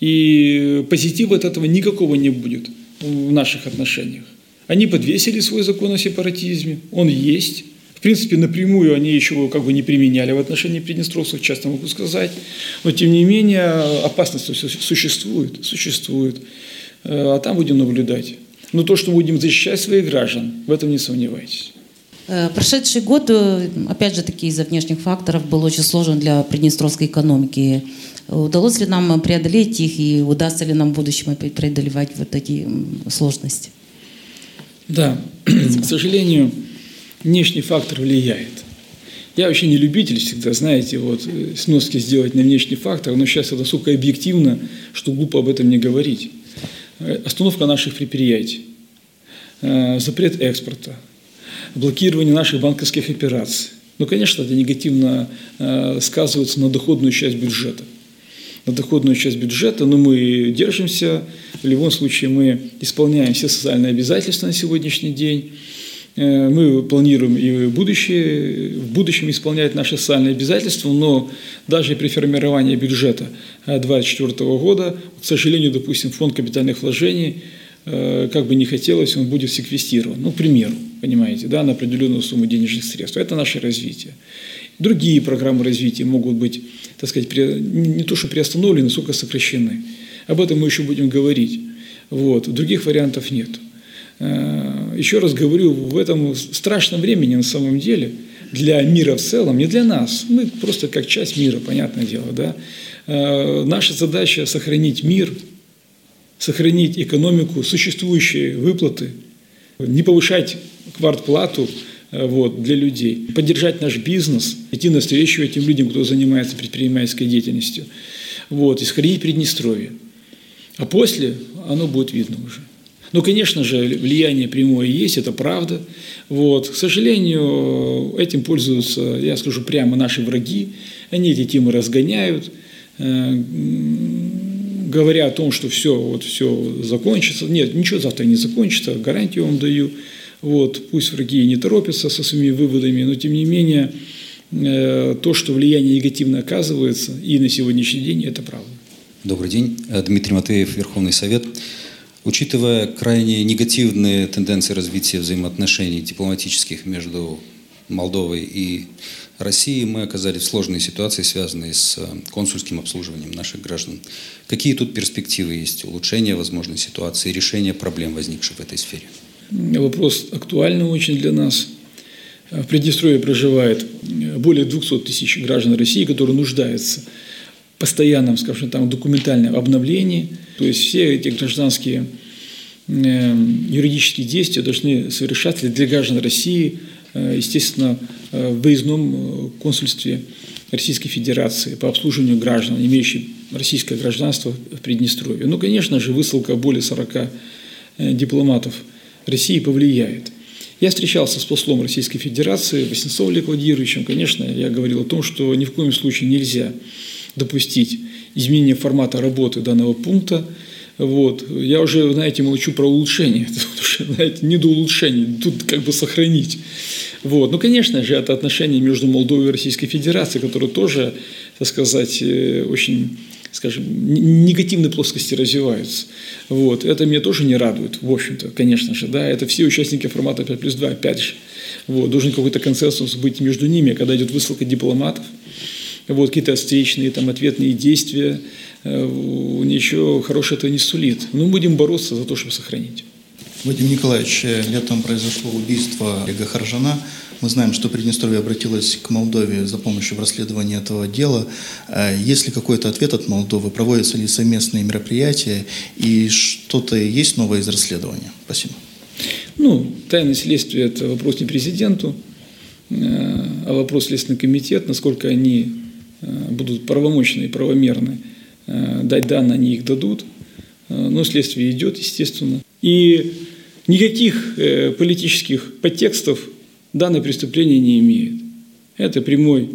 И позитива от этого никакого не будет в наших отношениях. Они подвесили свой закон о сепаратизме, он есть. В принципе, напрямую они еще его как бы не применяли в отношении приднестровцев, часто могу сказать. Но, тем не менее, опасность существует, существует. Э, а там будем наблюдать. Но то, что мы будем защищать своих граждан, в этом не сомневайтесь. Э, прошедший год, э, опять же таки, из-за внешних факторов был очень сложен для приднестровской экономики. Удалось ли нам преодолеть их и удастся ли нам в будущем преодолевать вот эти сложности? Да, к сожалению, внешний фактор влияет. Я вообще не любитель всегда, знаете, вот э, сноски сделать на внешний фактор, но сейчас это настолько объективно, что глупо об этом не говорить. Э, остановка наших предприятий, э, запрет экспорта, блокирование наших банковских операций. Ну, конечно, это негативно сказывается на доходную часть бюджета на доходную часть бюджета, но мы держимся. В любом случае мы исполняем все социальные обязательства на сегодняшний день. Э, мы планируем и будущее, в будущем исполнять наши социальные обязательства, но даже при формировании бюджета 2024 года, к сожалению, допустим, фонд капитальных вложений, э, как бы не хотелось, он будет секвестирован. Ну, к примеру, понимаете, да, на определенную сумму денежных средств. Это наше развитие. Другие программы развития могут быть, так сказать, не то что приостановлены, сколько сокращены. Об этом мы еще будем говорить. Вот. Других вариантов нет. Э, еще раз говорю, в этом страшном времени на самом деле для мира в целом, не для нас, мы просто как часть мира, понятное дело, да. Э, наша задача сохранить мир, сохранить экономику, существующие выплаты, не повышать квартплату, Э, вот, для людей, поддержать наш бизнес, идти навстречу этим людям, кто занимается предпринимательской деятельностью, вот, и сохранить Приднестровье. А после оно будет видно уже. Ну, конечно же, влияние прямое есть, это правда. Вот. К сожалению, этим пользуются, я скажу прямо, наши враги. Они эти темы разгоняют, э, говоря о том, что все, вот все закончится. Нет, ничего завтра не закончится, гарантию вам даю. Вот, пусть враги не торопятся со своими выводами, но тем не менее э, то, что влияние негативно оказывается и на сегодняшний день, это правда. Добрый день. Э, Дмитрий Матвеев, Верховный Совет. Учитывая крайне негативные тенденции развития взаимоотношений дипломатических между Молдовой и Россией, мы оказались в сложной ситуации, связанной с э, консульским обслуживанием наших граждан. Какие тут перспективы есть? Улучшение возможной ситуации, решение проблем, возникших в этой сфере? Вопрос актуальный очень для нас. В Приднестровье проживает более 200 тысяч граждан России, которые нуждаются в постоянном, скажем так, документальном обновлении. То есть все эти гражданские э, юридические действия должны совершаться для граждан России, э, естественно, э, в выездном консульстве Российской Федерации по обслуживанию граждан, имеющих российское гражданство в Приднестровье. Ну, конечно же, высылка более 40 дипломатов – России повлияет. Я встречался с послом Российской Федерации Васнецовым Олег Владимировичем. Конечно, я говорил о том, что ни в коем случае нельзя допустить изменения формата работы данного пункта. Вот. Я уже, знаете, молчу про улучшение, потому что, знаете, не до улучшений, тут как бы сохранить. Вот. Ну, конечно же, это отношения между Молдовой и Российской Федерацией, которые тоже, так сказать, э, очень скажем, негативной плоскости развиваются. Вот. Это меня тоже не радует, в общем-то, конечно же. Да? Это все участники формата 5 плюс 2, опять же. Вот. Должен какой-то консенсус быть между ними, когда идет высылка дипломатов, вот, какие-то встречные, там, ответные действия, э, ничего хорошего это не сулит. Но мы будем бороться за то, чтобы сохранить. Вадим Николаевич, летом произошло убийство Олега Харжана. Мы знаем, что Приднестровье обратилось к Молдове за помощью в расследовании этого дела. Э, есть ли какой-то ответ от Молдовы? Проводятся ли совместные мероприятия? И что-то есть новое из расследования? Спасибо. Ну, тайное следствие – это вопрос не президенту, э, а вопрос Следственный комитет, насколько они э, будут правомочны и правомерны дать данные, они их дадут. Но следствие идет, естественно. И никаких политических подтекстов данное преступление не имеет. Это прямой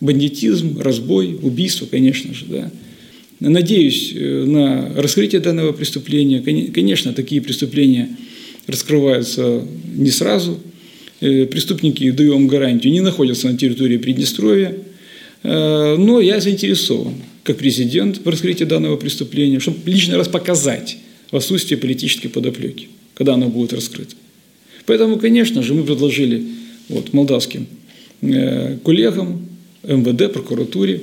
бандитизм, разбой, убийство, конечно же, да. Надеюсь э, на раскрытие данного преступления. Конечно, такие преступления раскрываются не сразу. Э, преступники, даю вам гарантию, не находятся на территории Приднестровья. Э, но я заинтересован, как президент, в раскрытии данного преступления, чтобы лишний раз показать отсутствие политической подоплеки, когда оно будет раскрыто. Поэтому, конечно же, мы предложили вот, молдавским э, коллегам, МВД, прокуратуре,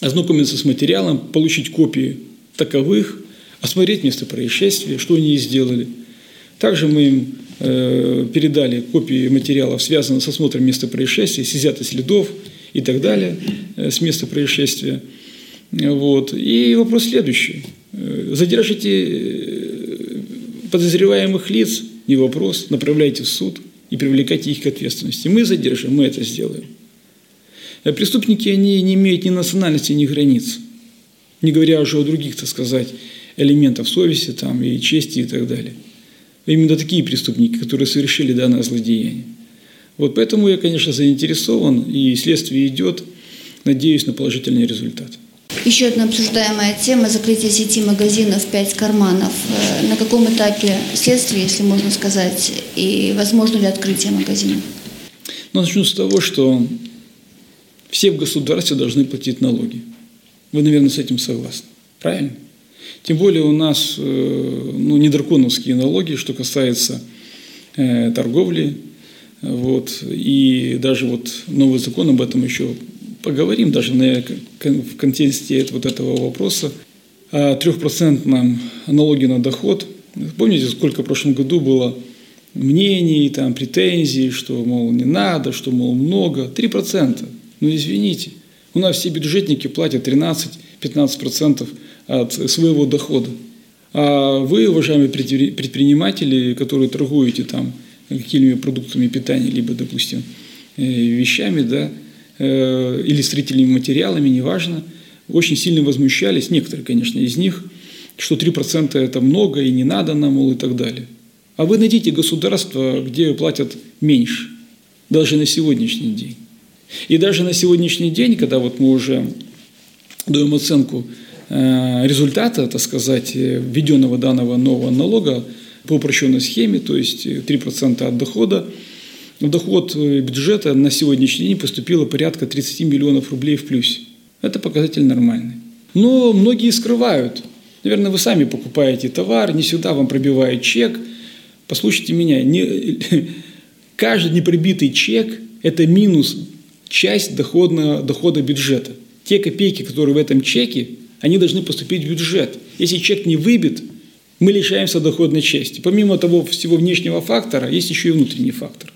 ознакомиться с материалом, получить копии таковых, осмотреть место происшествия, что они сделали. Также мы им э, передали копии материалов, связанных с осмотром места происшествия, с изъятой следов и так далее э, с места происшествия. Вот. И вопрос следующий. Э, задержите э, подозреваемых лиц, не вопрос, направляйте в суд и привлекайте их к ответственности. Мы задержим, мы это сделаем. Преступники, они не имеют ни национальности, ни границ. Не говоря уже о других, так сказать, элементов совести там, и чести и так далее. Именно такие преступники, которые совершили данное злодеяние. Вот поэтому я, конечно, заинтересован, и следствие идет, надеюсь на положительный результат. Еще одна обсуждаемая тема – закрытие сети магазинов «Пять карманов». Э, на каком этапе следствия, если можно сказать, и возможно ли открытие магазинов? Ну, начну с того, что все в государстве должны платить налоги. Вы, наверное, с этим согласны. Правильно? Тем более у нас э, ну, не драконовские налоги, что касается э, торговли. Вот, и даже вот новый закон об этом еще поговорим, даже на, в контексте вот этого вопроса. О трехпроцентном налоге на доход. Помните, сколько в прошлом году было мнений, там, претензий, что, мол, не надо, что, мол, много. 3%. Ну, извините. У нас все бюджетники платят 13-15% от своего дохода. А вы, уважаемые предприниматели, которые торгуете там какими-либо продуктами питания, либо, допустим, э, вещами, да, э, или строительными материалами, неважно, очень сильно возмущались, некоторые, конечно, из них, что 3% это много и не надо нам, мол, и так далее. А вы найдите государство, где платят меньше, даже на сегодняшний день. И даже на сегодняшний день, когда вот мы уже даем оценку э, результата, так сказать, введенного данного нового налога по упрощенной схеме, то есть 3% от дохода, в доход э, бюджета на сегодняшний день поступило порядка 30 миллионов рублей в плюсе. Это показатель нормальный. Но многие скрывают. Наверное, вы сами покупаете товар, не всегда вам пробивают чек. Послушайте меня, не, каждый неприбитый чек – это минус часть доходного, дохода бюджета. Те копейки, которые в этом чеке, они должны поступить в бюджет. Если чек не выбит, мы лишаемся доходной части. Помимо того всего внешнего фактора, есть еще и внутренний фактор.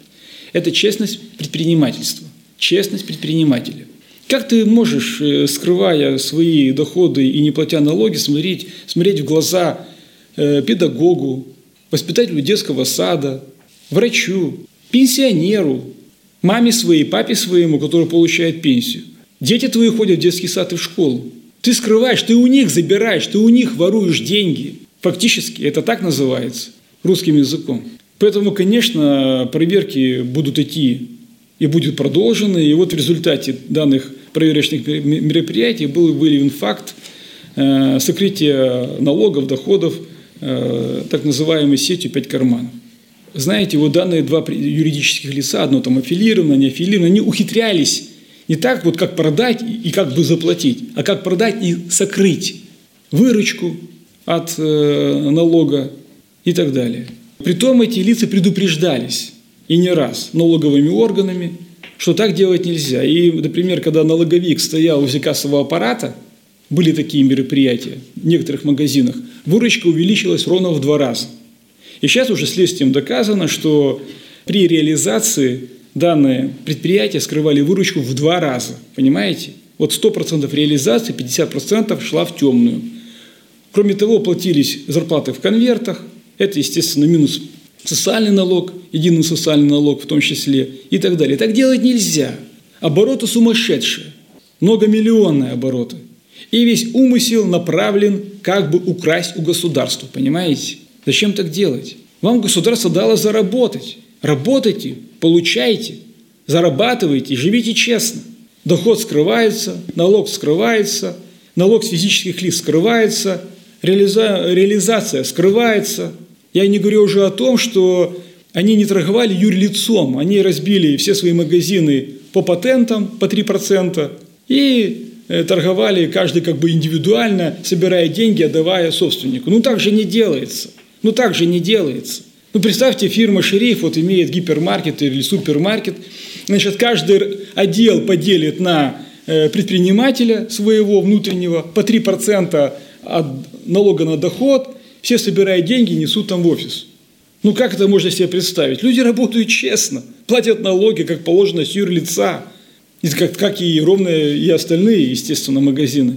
Это честность предпринимательства, честность предпринимателя. Как ты можешь, э, скрывая свои доходы и не платя налоги, смотреть, смотреть в глаза э, педагогу, воспитателю детского сада, врачу, пенсионеру, маме своей, папе своему, который получает пенсию. Дети твои ходят в детский сад и в школу. Ты скрываешь, ты у них забираешь, ты у них воруешь деньги. Фактически это так называется русским языком. Поэтому, конечно, проверки будут идти и будут продолжены. И вот в результате данных проверочных мероприятий был выявлен факт э, сокрытия налогов, доходов э, так называемой сетью «пять карманов». Знаете, вот данные два юридических лица, одно там аффилировано, не аффилировано, они ухитрялись не так вот, как продать и как бы заплатить, а как продать и сокрыть выручку от э, налога и так далее. Притом эти лица предупреждались и не раз налоговыми органами, что так делать нельзя. И, например, когда налоговик стоял возле кассового аппарата, были такие мероприятия в некоторых магазинах, выручка увеличилась ровно в два раза – и сейчас уже следствием доказано, что при реализации данные предприятия скрывали выручку в два раза. Понимаете? Вот 100% реализации, 50% шла в темную. Кроме того, платились зарплаты в конвертах. Это, естественно, минус социальный налог, единый социальный налог в том числе и так далее. Так делать нельзя. Обороты сумасшедшие, многомиллионные обороты. И весь умысел направлен как бы украсть у государства, понимаете? Зачем так делать? Вам государство дало заработать. Работайте, получайте, зарабатывайте, живите честно. Доход скрывается, налог скрывается, налог с физических лиц скрывается, реализа... реализация скрывается. Я не говорю уже о том, что они не торговали юрлицом, они разбили все свои магазины по патентам по 3% и э, торговали каждый как бы индивидуально, собирая деньги, отдавая собственнику. Ну так же не делается. Ну так же не делается. Ну представьте, фирма «Шериф» вот имеет гипермаркет или супермаркет. Значит, каждый отдел поделит на э, предпринимателя своего внутреннего по 3% от налога на доход, все собирают деньги несут там в офис. Ну как это можно себе представить? Люди работают честно, платят налоги, как положено, с юрлица, как, как и ровно и остальные, естественно, магазины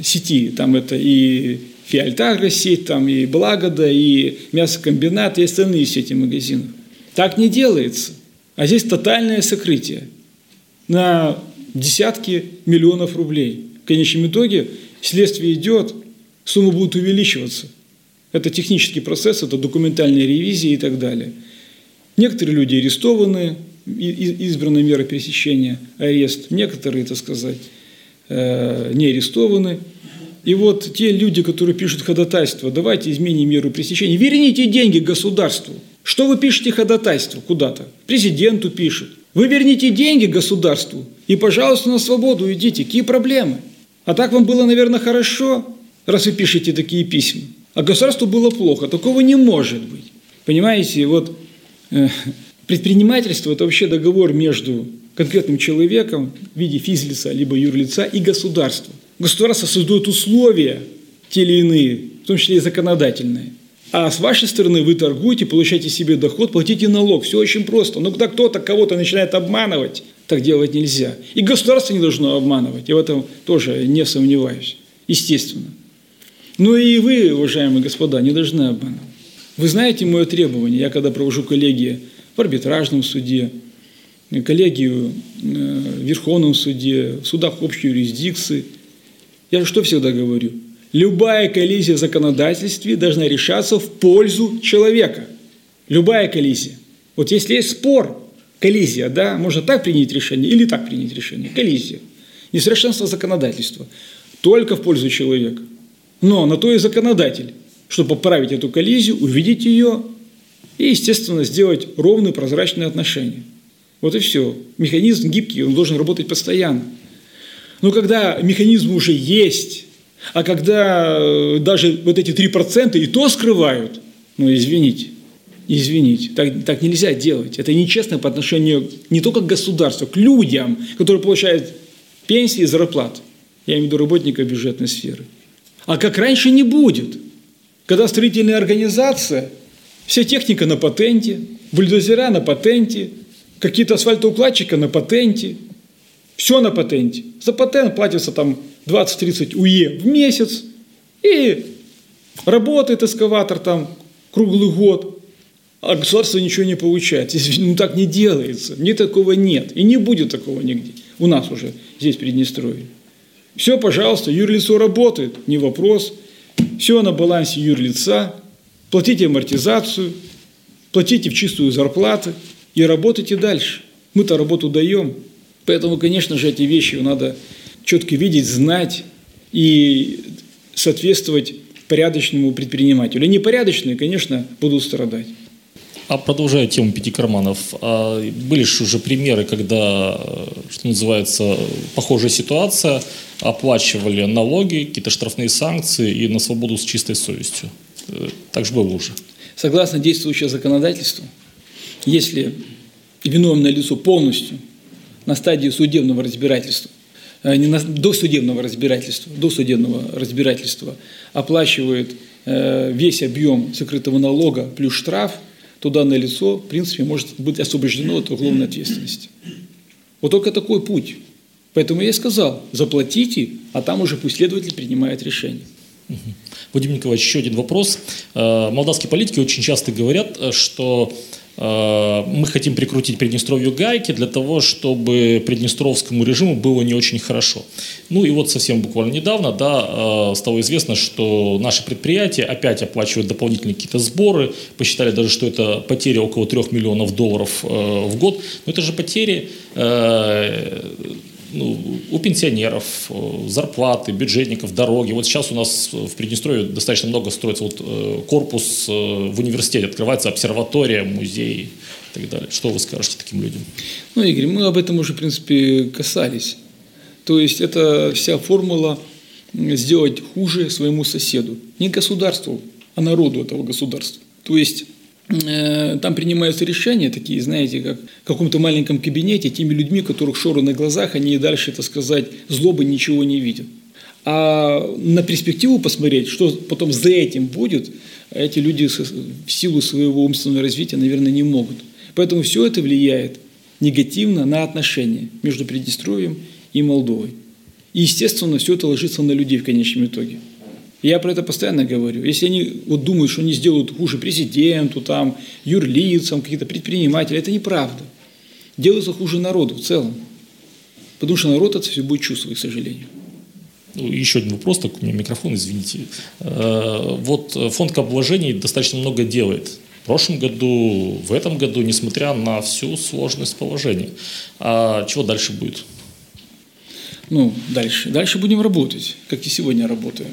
сети. Там это и Фиальтагра сеть, там и Благода, и мясокомбинат, и остальные сети магазинов. Так не делается. А здесь тотальное сокрытие на десятки миллионов рублей. В конечном итоге следствие идет, сумма будет увеличиваться. Это технический процесс, это документальная ревизия и так далее. Некоторые люди арестованы, избраны меры пересечения, арест. Некоторые, так сказать, э, не арестованы. И вот те люди, которые пишут ходатайство, давайте изменим меру пресечения, верните деньги государству. Что вы пишете ходатайство куда-то? Президенту пишут. Вы верните деньги государству и, пожалуйста, на свободу идите. Какие проблемы? А так вам было, наверное, хорошо, раз вы пишете такие письма. А государству было плохо. Такого не может быть. Понимаете, вот э, предпринимательство – это вообще договор между конкретным человеком в виде физлица либо юрлица и государством. Государство создает условия те или иные, в том числе и законодательные. А с вашей стороны вы торгуете, получаете себе доход, платите налог. Все очень просто. Но когда кто-то кого-то начинает обманывать, так делать нельзя. И государство не должно обманывать. Я в этом тоже не сомневаюсь. Естественно. Ну и вы, уважаемые господа, не должны обманывать. Вы знаете мое требование. Я когда провожу коллегии в арбитражном суде, коллегию э, в Верховном суде, в судах общей юрисдикции, я что всегда говорю? Любая коллизия в законодательстве должна решаться в пользу человека. Любая коллизия. Вот если есть спор, коллизия, да, можно так принять решение или так принять решение. Коллизия. Несовершенство законодательства. Только в пользу человека. Но на то и законодатель, чтобы поправить эту коллизию, увидеть ее и, естественно, сделать ровные прозрачные отношения. Вот и все. Механизм гибкий, он должен работать постоянно. Но когда механизм уже есть, а когда э, даже вот эти 3% и то скрывают, ну извините, извините, так, так нельзя делать. Это нечестно по отношению не только к государству, к людям, которые получают пенсии и зарплаты. Я имею в виду работника бюджетной сферы. А как раньше не будет. Когда строительная организация, вся техника на патенте, бульдозера на патенте, какие-то асфальтоукладчика на патенте, все на патенте. За патент платится там 20-30 УЕ в месяц, и работает эскаватор там круглый год, а государство ничего не получает. Ну так не делается, ни такого нет, и не будет такого нигде. У нас уже здесь Приднестровье. Все, пожалуйста, юрлицо работает, не вопрос. Все на балансе юрлица. Платите амортизацию, платите в чистую зарплату и работайте дальше. Мы-то работу даем. Поэтому, конечно же, эти вещи надо четко видеть, знать и соответствовать порядочному предпринимателю. Непорядочные, конечно, будут страдать. А продолжая тему пяти карманов, а были же уже примеры, когда, что называется, похожая ситуация, оплачивали налоги, какие-то штрафные санкции и на свободу с чистой совестью. Э, так же было уже. Согласно действующему законодательству, если виновное лицо полностью на стадии судебного разбирательства, э, не на, до судебного разбирательства, до судебного разбирательства оплачивает э, весь объем сокрытого налога плюс штраф – то данное лицо, в принципе, может быть освобождено от уголовной ответственности. Вот только такой путь. Поэтому я и сказал, заплатите, а там уже пусть следователь принимает решение. Владимир Николаевич, еще один вопрос. Э, молдавские политики очень часто говорят, э, что мы хотим прикрутить Приднестровью гайки для того, чтобы приднестровскому режиму было не очень хорошо. Ну и вот совсем буквально недавно да, э, стало известно, что наши предприятия опять оплачивают дополнительные какие-то сборы. Посчитали даже, что это потеря около 3 миллионов долларов э, в год. Но это же потери ну, у пенсионеров, э, зарплаты, бюджетников, дороги. Вот сейчас у нас в Приднестровье достаточно много строится вот э, корпус в университете, открывается обсерватория, музей и так далее. Что вы скажете таким людям? Ну, Игорь, мы об этом уже, в принципе, касались. То есть это вся формула сделать хуже своему соседу. Не государству, а народу этого государства. То есть э, там принимаются решения такие, знаете, как в каком-то маленьком кабинете, теми людьми, которых шоры на глазах, они и дальше, так сказать, злобы ничего не видят. А на перспективу посмотреть, что потом за этим будет, эти люди в силу своего умственного развития, наверное, не могут. Поэтому все это влияет негативно на отношения между Приднестровьем и Молдовой. И, естественно, все это ложится на людей в конечном итоге. Я про это постоянно говорю. Если они вот думают, что они сделают хуже президенту, там, юрлицам, какие-то предприниматели, это неправда. Делается хуже народу в целом. Потому что народ это все будет чувствовать, к сожалению. Ну, еще один вопрос, так у меня микрофон, извините. Э, вот фонд капвложений достаточно много делает. В прошлом году, в этом году, несмотря на всю сложность положения. А чего дальше будет? Ну, дальше. Дальше будем работать, как и сегодня работаем.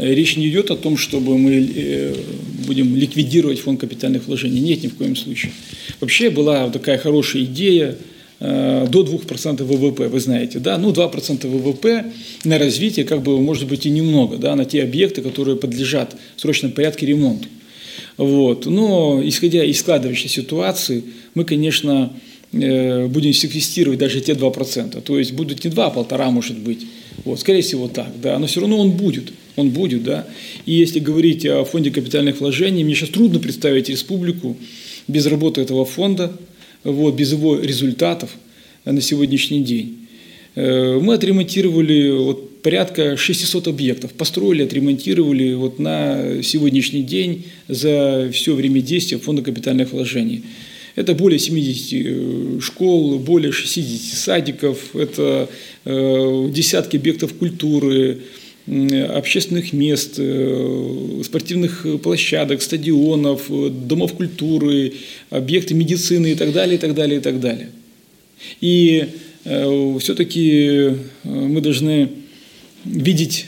Э, речь не идет о том, чтобы мы э, будем ликвидировать фонд капитальных вложений. Нет, ни в коем случае. Вообще была такая хорошая идея э, до 2% ВВП, вы знаете, да, ну 2% ВВП на развитие, как бы, может быть, и немного, да, на те объекты, которые подлежат в срочном порядке ремонту. Вот. Но, исходя из складывающейся ситуации, мы, конечно, будем секвестировать даже те 2%. То есть будут не 2, а полтора, может быть. Вот, скорее всего так, да, но все равно он будет он будет, да. И если говорить о фонде капитальных вложений, мне сейчас трудно представить республику без работы этого фонда, вот, без его результатов на сегодняшний день. Э, мы отремонтировали вот порядка 600 объектов, построили, отремонтировали вот на сегодняшний день за все время действия фонда капитальных вложений. Это более 70 э, школ, более 60 садиков, это э, десятки объектов культуры, общественных мест, э, спортивных площадок, стадионов, э, домов культуры, объекты медицины и так далее, и так далее, и так далее. И э, все-таки мы должны видеть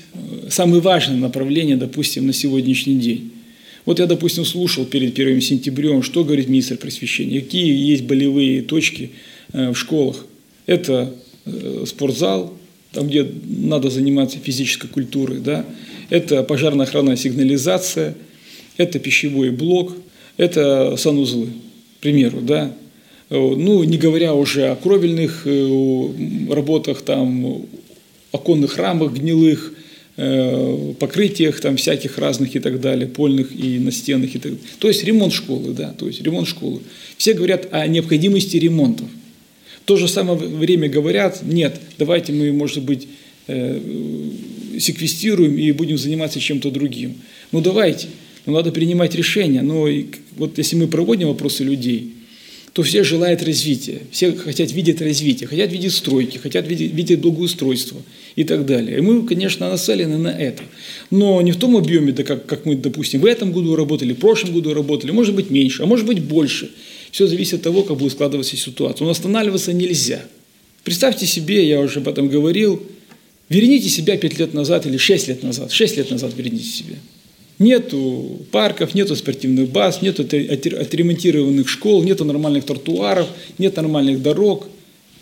самые важные направления, допустим, на сегодняшний день. Вот я, допустим, слушал перед 1 сентябрем, что говорит министр просвещения, какие есть болевые точки в школах. Это спортзал, там, где надо заниматься физической культурой, да, это пожарная охранная сигнализация, это пищевой блок, это санузлы, к примеру, да. Ну, не говоря уже о кровельных э, работах, там, оконных рамах гнилых, э, покрытиях там всяких разных и так далее, польных и настенных и так далее. То есть ремонт школы, да, то есть ремонт школы. Все говорят о необходимости ремонтов. В то же самое время говорят, нет, давайте мы, может быть, э, секвестируем и будем заниматься чем-то другим. Ну давайте, ну, надо принимать решения. Но вот если мы проводим вопросы людей, то все желают развития, все хотят видеть развитие, хотят видеть стройки, хотят видеть, видеть благоустройство и так далее. И мы, конечно, нацелены на это. Но не в том объеме, да как, как мы, допустим, в этом году работали, в прошлом году работали, может быть меньше, а может быть больше – все зависит от того, как будет складываться ситуация. Но останавливаться нельзя. Представьте себе, я уже об этом говорил, верните себя 5 лет назад или 6 лет назад. 6 лет назад верните себя. Нету парков, нету спортивных баз, нету отремонтированных школ, нету нормальных тротуаров, нет нормальных дорог,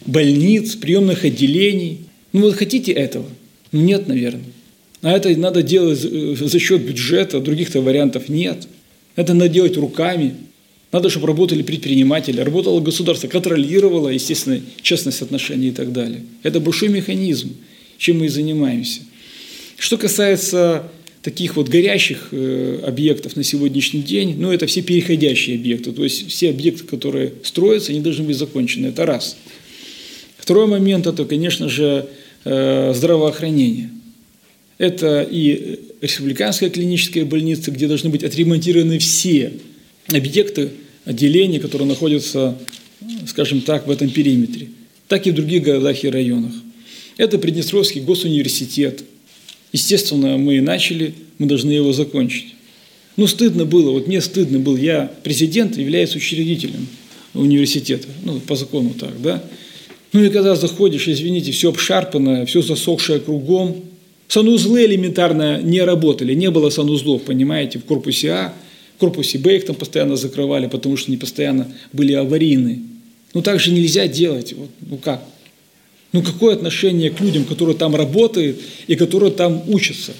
больниц, приемных отделений. Ну вот хотите этого? Ну нет, наверное. А это надо делать за счет бюджета, других-то вариантов нет. Это надо делать руками, надо, чтобы работали предприниматели, работало государство, контролировало, естественно, честность отношений и так далее. Это большой механизм, чем мы и занимаемся. Что касается таких вот горящих э, объектов на сегодняшний день, ну, это все переходящие объекты, то есть все объекты, которые строятся, они должны быть закончены. Это раз. Второй момент – это, конечно же, э, здравоохранение. Это и республиканская клиническая больница, где должны быть отремонтированы все объекты отделения, которые находятся, скажем так, в этом периметре, так и в других городах и районах. Это Приднестровский госуниверситет. Естественно, мы начали, мы должны его закончить. Ну, стыдно было, вот мне стыдно было, я президент, являюсь учредителем университета, ну, по закону так, да. Ну и когда заходишь, извините, все обшарпанное, все засохшее кругом, санузлы элементарно не работали, не было санузлов, понимаете, в корпусе А, корпусе Б их там постоянно закрывали, потому что они постоянно были аварийные. Ну так же нельзя делать, вот, ну как? Ну какое отношение к людям, которые там работают и которые там учатся?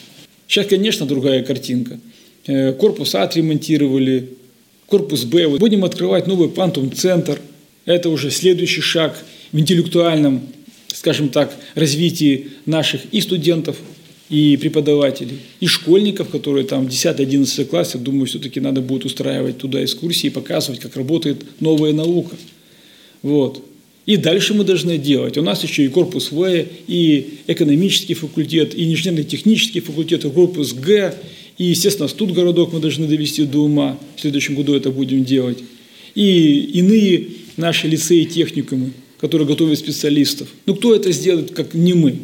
Сейчас, конечно, другая картинка. Э, корпус А отремонтировали, корпус Б. Будем открывать новый пантум-центр. Это уже следующий шаг в интеллектуальном, скажем так, развитии наших и студентов, и преподавателей, и школьников, которые там в 10-11 классе, думаю, все-таки надо будет устраивать туда экскурсии и показывать, как работает новая наука. Вот. И дальше мы должны делать. У нас еще и корпус В, и экономический факультет, и инженерно-технический факультет, и корпус Г, и, естественно, студгородок мы должны довести до ума. В следующем году это будем делать. И иные наши лицеи и техникумы, которые готовят специалистов. Ну, кто это сделает, как не мы?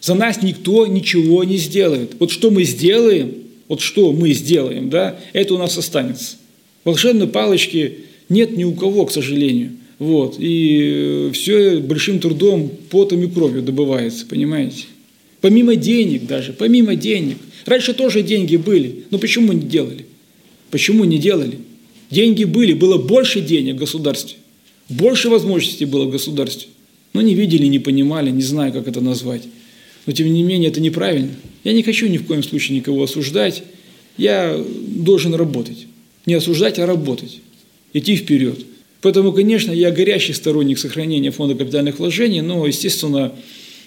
За нас никто ничего не сделает. Вот что мы сделаем, вот что мы сделаем, да, это у нас останется. Волшебной палочки нет ни у кого, к сожалению. Вот. И все большим трудом, потом и кровью добывается, понимаете? Помимо денег даже, помимо денег. Раньше тоже деньги были, но почему не делали? Почему не делали? Деньги были, было больше денег в государстве, больше возможностей было в государстве. Но не видели, не понимали, не знаю, как это назвать. Но тем не менее это неправильно. Я не хочу ни в коем случае никого осуждать. Я должен работать. Не осуждать, а работать. Идти вперед. Поэтому, конечно, я горящий сторонник сохранения фонда капитальных вложений, но, естественно,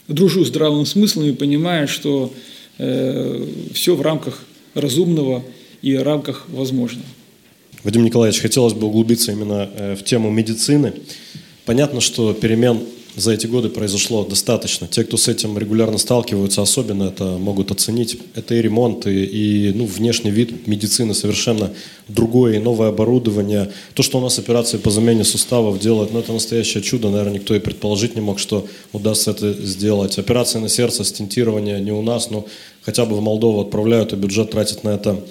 дружу с здравым смыслом и понимаю, что э, все в рамках разумного и в рамках возможного. Вадим Николаевич, хотелось бы углубиться именно э, в тему медицины. Понятно, что перемен за эти годы произошло достаточно. Те, кто с этим регулярно сталкиваются, особенно это могут оценить. Это и ремонт, и, и ну, внешний вид медицины совершенно другое, и новое оборудование. То, что у нас операции по замене суставов делают, ну, это настоящее чудо. Наверное, никто и предположить не мог, что удастся это сделать. Операции на сердце, стентирование не у нас, но хотя бы в Молдову отправляют, и бюджет тратит на это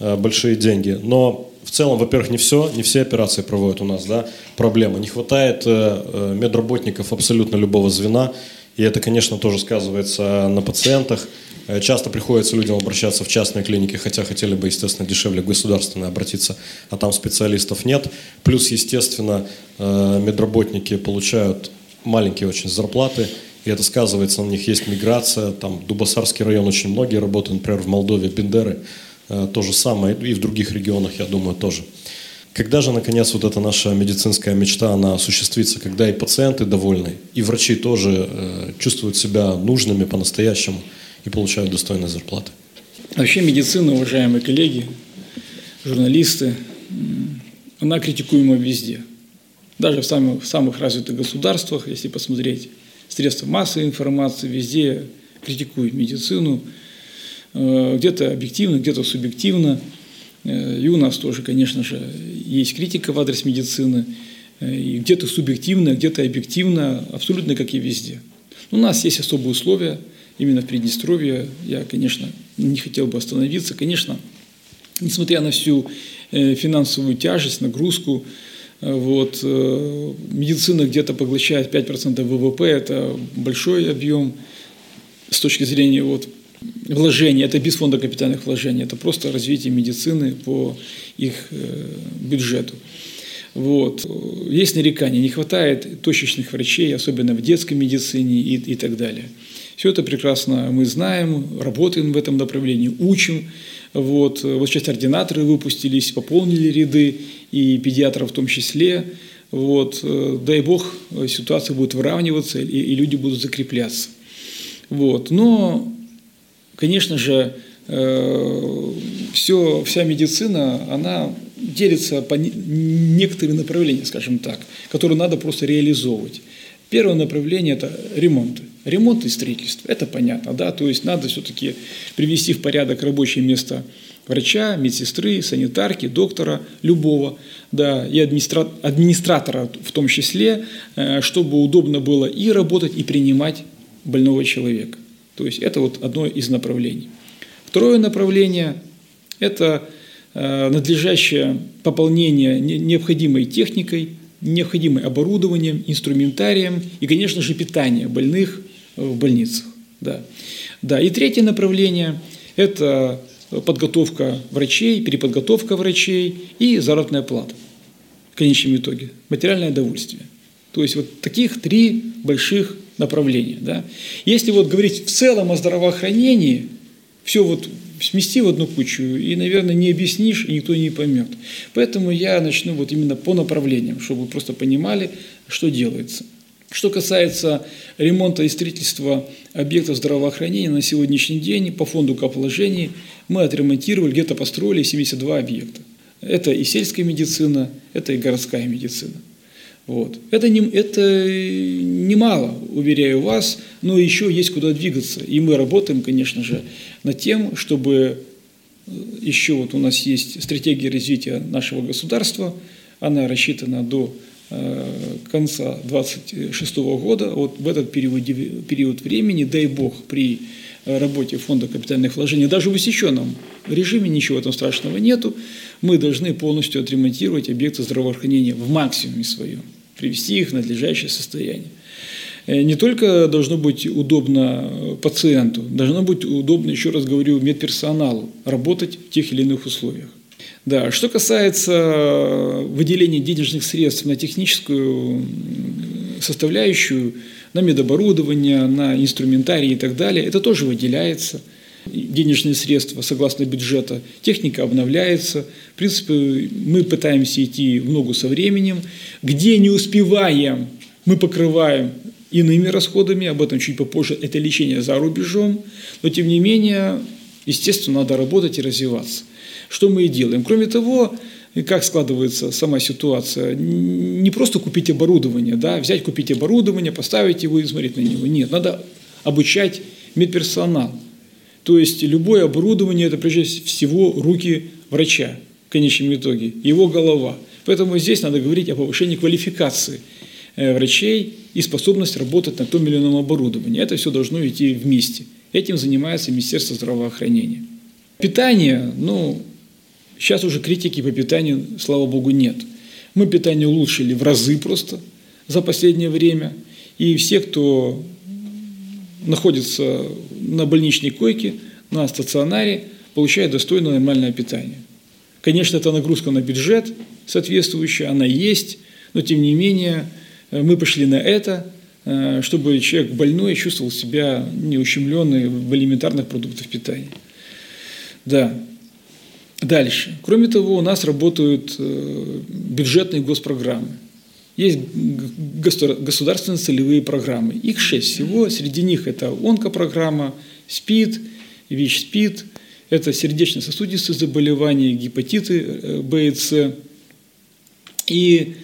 э, большие деньги. Но целом, во-первых, не все, не все операции проводят у нас, да, проблема. Не хватает э, э, медработников абсолютно любого звена, и это, конечно, тоже сказывается на пациентах. Э, часто приходится людям обращаться в частные клиники, хотя хотели бы, естественно, дешевле государственные обратиться, а там специалистов нет. Плюс, естественно, медработники получают маленькие очень зарплаты, и это сказывается, на них есть миграция, там Дубасарский район очень многие работают, например, в Молдове, Бендеры – Э, то же самое, и в других регионах, я думаю, тоже. Когда же, наконец, вот эта наша медицинская мечта, она осуществится, когда и пациенты довольны, и врачи тоже э, чувствуют себя нужными по-настоящему и получают достойные зарплаты? Вообще медицина, уважаемые коллеги, журналисты, она критикуема везде. Даже в самых, в самых развитых государствах, если посмотреть средства массовой информации, везде критикуют медицину, Э, где-то объективно, где-то субъективно. Э, и у нас тоже, конечно же, есть критика в адрес медицины, э, и где-то субъективно, где-то объективно, абсолютно как и везде. У нас есть особые условия, именно в Приднестровье. Я, конечно, не хотел бы остановиться. Конечно, несмотря на всю финансовую тяжесть, нагрузку, вот, медицина где-то поглощает 5% ВВП, это большой объем с точки зрения вот, вложения, это без фонда капитальных вложений, это просто развитие медицины по их э, бюджету. Вот. Есть нарекания, не хватает точечных врачей, особенно в детской медицине и, и так далее. Все это прекрасно мы знаем, работаем в этом направлении, учим. Вот, вот сейчас ординаторы выпустились, пополнили ряды, и педиатров в том числе. Вот, дай бог, ситуация будет выравниваться, и, и люди будут закрепляться. Вот. Но конечно же, э, все, вся медицина, она делится по некоторым направлениям, скажем так, которые надо просто реализовывать. Первое направление – это ремонт. Ремонт и строительство, это понятно, да, то есть надо все-таки привести в порядок рабочее место врача, медсестры, санитарки, доктора, любого, да, и администра... администратора в том числе, э, чтобы удобно было и работать, и принимать больного человека. То есть это вот одно из направлений. Второе направление – это э, надлежащее пополнение необходимой техникой, необходимым оборудованием, инструментарием и, конечно же, питание больных в больницах. Да. Да. И третье направление – это подготовка врачей, переподготовка врачей и заработная плата в конечном итоге, материальное довольствие. То есть вот таких три больших направления. Да. Если вот говорить в целом о здравоохранении, все вот смести в одну кучу и, наверное, не объяснишь, и никто не поймет. Поэтому я начну вот именно по направлениям, чтобы вы просто понимали, что делается. Что касается ремонта и строительства объектов здравоохранения, на сегодняшний день по фонду каположений мы отремонтировали, где-то построили 72 объекта. Это и сельская медицина, это и городская медицина. Вот. Это, не, это немало, уверяю вас, но еще есть куда двигаться. И мы работаем, конечно же, над тем, чтобы э, еще вот у нас есть стратегия развития нашего государства, она рассчитана до конца 2026 года. Вот в этот период, период времени, дай бог, при работе фонда капитальных вложений, даже в усеченном режиме ничего там страшного нету, мы должны полностью отремонтировать объекты здравоохранения в максимуме своем, привести их в надлежащее состояние. Э, не только должно быть удобно пациенту, должно быть удобно, еще раз говорю, медперсоналу работать в тех или иных условиях. Да, что касается выделения денежных средств на техническую составляющую, на медоборудование, на инструментарий и так далее, это тоже выделяется – денежные средства согласно бюджета, техника обновляется. В принципе, мы пытаемся идти в ногу со временем. Где не успеваем, мы покрываем иными расходами, об этом чуть попозже, это лечение за рубежом, но тем не менее, естественно, надо работать и развиваться. Что мы и делаем. Кроме того, как складывается сама ситуация, не просто купить оборудование, да, взять, купить оборудование, поставить его и смотреть на него. Нет, надо обучать медперсонал. То есть любое оборудование – это прежде всего руки врача в конечном итоге, его голова. Поэтому здесь надо говорить о повышении квалификации э, врачей и способность работать на том или ином оборудовании. Это все должно идти вместе. Этим занимается Министерство здравоохранения. Питание, ну, сейчас уже критики по питанию, слава богу, нет. Мы питание улучшили в разы просто за последнее время. И все, кто находится на больничной койке, на стационаре, получают достойное нормальное питание. Конечно, это нагрузка на бюджет соответствующая, она есть, но тем не менее э, мы пошли на это, э, чтобы человек больной чувствовал себя неущемленный в элементарных продуктах питания. Да. Дальше. Кроме того, у нас работают э, бюджетные госпрограммы. Есть государственные целевые программы. Их шесть всего. Среди них это онкопрограмма, СПИД, ВИЧ-СПИД, это сердечно-сосудистые заболевания, гепатиты э, Б и С, и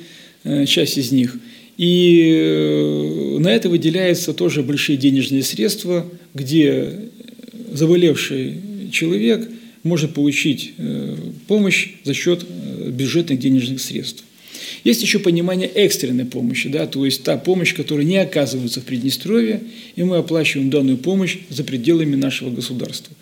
э, часть из них. И на это выделяются тоже большие денежные средства, где заболевший человек может получить помощь за счет бюджетных денежных средств. Есть еще понимание экстренной помощи, да, то есть та помощь, которая не оказывается в Приднестровье, и мы оплачиваем данную помощь за пределами нашего государства.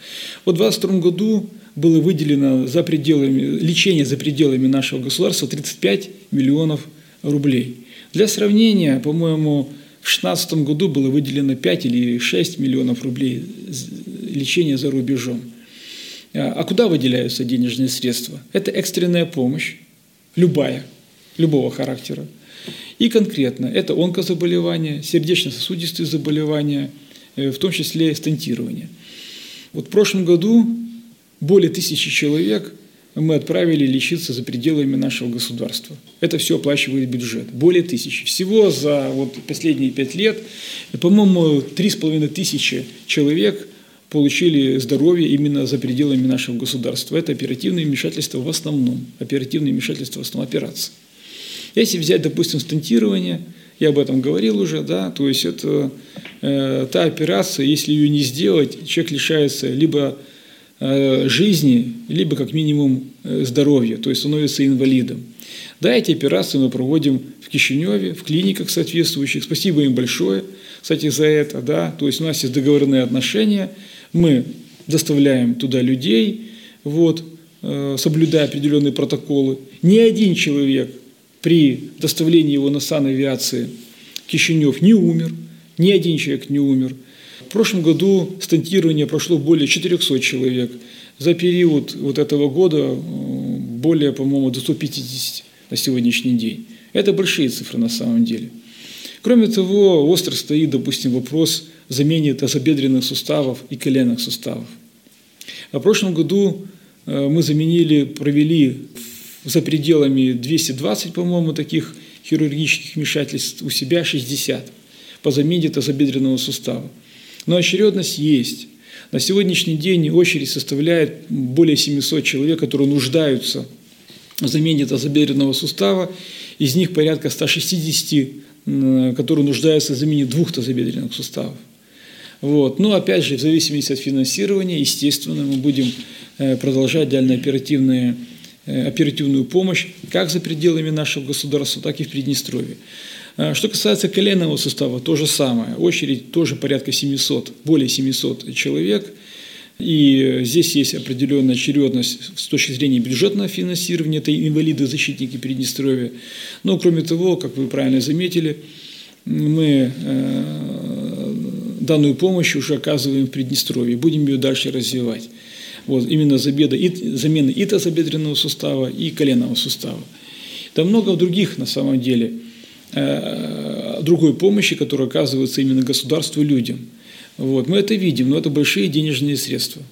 Вот в 2022 году было выделено за пределами, лечение за пределами нашего государства 35 миллионов рублей. Для сравнения, по-моему, в 2016 году было выделено 5 или 6 миллионов рублей лечения за рубежом. А, а куда выделяются денежные средства? Это экстренная помощь, любая – любого характера. И конкретно это онкозаболевания, сердечно-сосудистые заболевания, э, в том числе стентирование. Вот в прошлом году более тысячи человек мы отправили лечиться за пределами нашего государства. Это все оплачивает бюджет. Более тысячи. Всего за вот последние пять лет, по-моему, три с половиной тысячи человек получили здоровье именно за пределами нашего государства. Это оперативные вмешательства в основном. Оперативные вмешательства в основном операции. Если взять, допустим, стентирование, я об этом говорил уже, да, то есть это э, та операция, если ее не сделать, человек лишается либо э, жизни, либо как минимум э, здоровья, то есть становится инвалидом. Да, эти операции мы проводим в Кишиневе, в клиниках соответствующих. Спасибо им большое, кстати, за это, да. То есть у нас есть договорные отношения, мы доставляем туда людей, вот, э, соблюдая определенные протоколы. Ни один человек при доставлении его на санавиации Кишинев не умер, ни один человек не умер. В прошлом году стентирование прошло более 400 человек. За период вот этого года э, более, по-моему, до 150 на сегодняшний день. Это большие цифры на самом деле. Кроме того, остро стоит, допустим, вопрос замене тазобедренных суставов и коленных суставов. А в прошлом году э, мы заменили, провели за пределами 220, по-моему, таких хирургических вмешательств, у себя 60 по замене тазобедренного сустава. Но очередность есть. На сегодняшний день очередь составляет более 700 человек, которые нуждаются в замене тазобедренного сустава. Из них порядка 160, которые нуждаются в замене двух тазобедренных суставов. Вот. Но опять же, в зависимости от финансирования, естественно, мы будем э, продолжать дальнооперативные э, оперативную помощь как за пределами нашего государства, так и в Приднестровье. А что касается коленного сустава, то же самое. Очередь тоже порядка 700, более 700 человек. И здесь есть определенная очередность с точки зрения бюджетного финансирования, это инвалиды-защитники Приднестровья. Но кроме того, как вы правильно заметили, мы э, данную помощь уже оказываем в Приднестровье, будем ее дальше развивать. Вот, именно забеда, и, замены и тазобедренного сустава, и коленного сустава. Там много других, на самом деле, э, другой помощи, которая оказывается именно государству людям. Вот, мы это видим, но это большие денежные средства.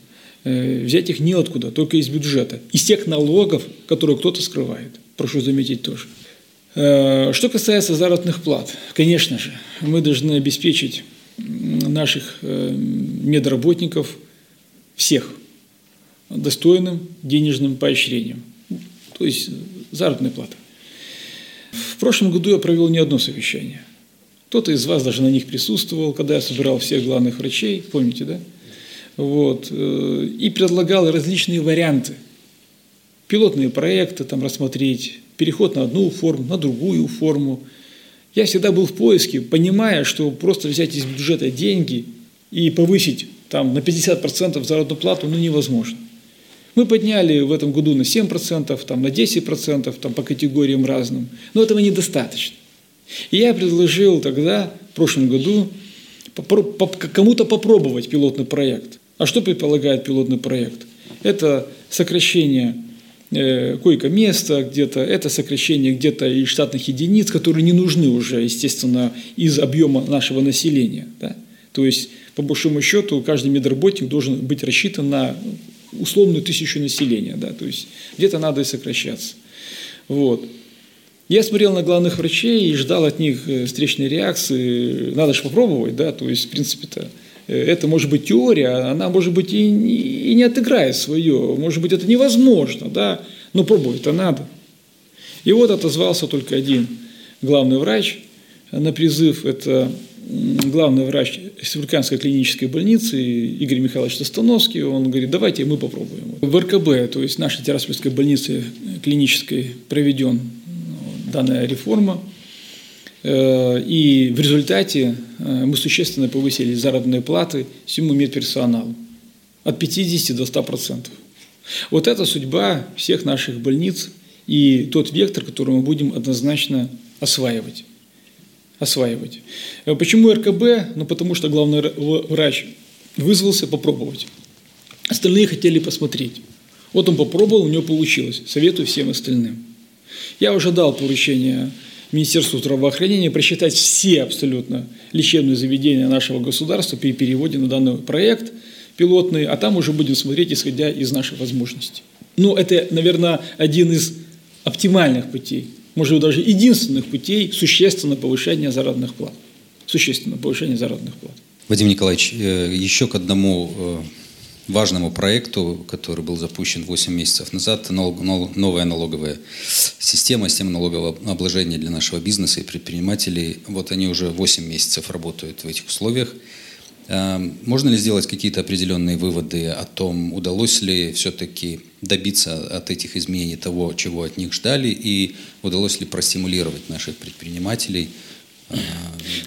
Э, взять их неоткуда, только из бюджета, из тех налогов, которые кто-то скрывает. Прошу заметить тоже. Э, что касается заработных плат, конечно же, мы должны обеспечить наших э, медработников всех достойным денежным поощрением, то есть заработная плата. В прошлом году я провел не одно совещание. Кто-то из вас даже на них присутствовал, когда я собирал всех главных врачей, помните, да? Вот, э, и предлагал различные варианты. Пилотные проекты там рассмотреть, переход на одну форму, на другую форму – я всегда был в поиске, понимая, что просто взять из бюджета деньги и повысить там на 50% заработную плату ну, невозможно. Мы подняли в этом году на 7%, там, на 10% там, по категориям разным, но этого недостаточно. И я предложил тогда, в прошлом году, кому-то попробовать пилотный проект. А что предполагает пилотный проект? Это сокращение койко-место где-то, это сокращение где-то и штатных единиц, которые не нужны уже, естественно, из объема нашего населения. Да? То есть, по большому счету, каждый медработник должен быть рассчитан на условную тысячу населения. Да? То есть, где-то надо и сокращаться. Вот. Я смотрел на главных врачей и ждал от них э, встречной реакции. Надо же попробовать, да, то есть, в принципе-то, э, это может быть теория, она может быть и и не отыграет свое, может быть это невозможно, да, но пробовать-то надо. И вот отозвался только один главный врач на призыв, это главный врач Республиканской клинической больницы Игорь Михайлович Тостановский, он говорит, давайте мы попробуем. В РКБ, то есть нашей Тираспольской больнице клинической проведен ну, данная реформа, Э, и в результате э, мы существенно повысили заработные платы всему медперсоналу от 50 до 100 процентов. Вот это судьба всех наших больниц и тот вектор, который мы будем однозначно осваивать. осваивать. Э, почему РКБ? Ну, потому что главный врач вызвался попробовать. Остальные хотели посмотреть. Вот он попробовал, у него получилось. Советую всем остальным. Я уже дал поручение Министерству здравоохранения просчитать все абсолютно лечебные заведения нашего государства при переводе на данный проект пилотный, а там уже будем смотреть, исходя из наших возможностей. Ну, это, наверное, один из оптимальных путей, может быть, даже единственных путей существенного повышения заработных плат. Существенного повышения заработных плат. Вадим Николаевич, э, еще к одному э, важному проекту, который был запущен 8 месяцев назад, новая налоговая система, система налогового обложения для нашего бизнеса и предпринимателей. Вот они уже 8 месяцев работают в этих условиях. А, можно ли сделать какие-то определенные выводы о том, удалось ли все-таки добиться от этих изменений того, чего от них ждали, и удалось ли простимулировать наших предпринимателей –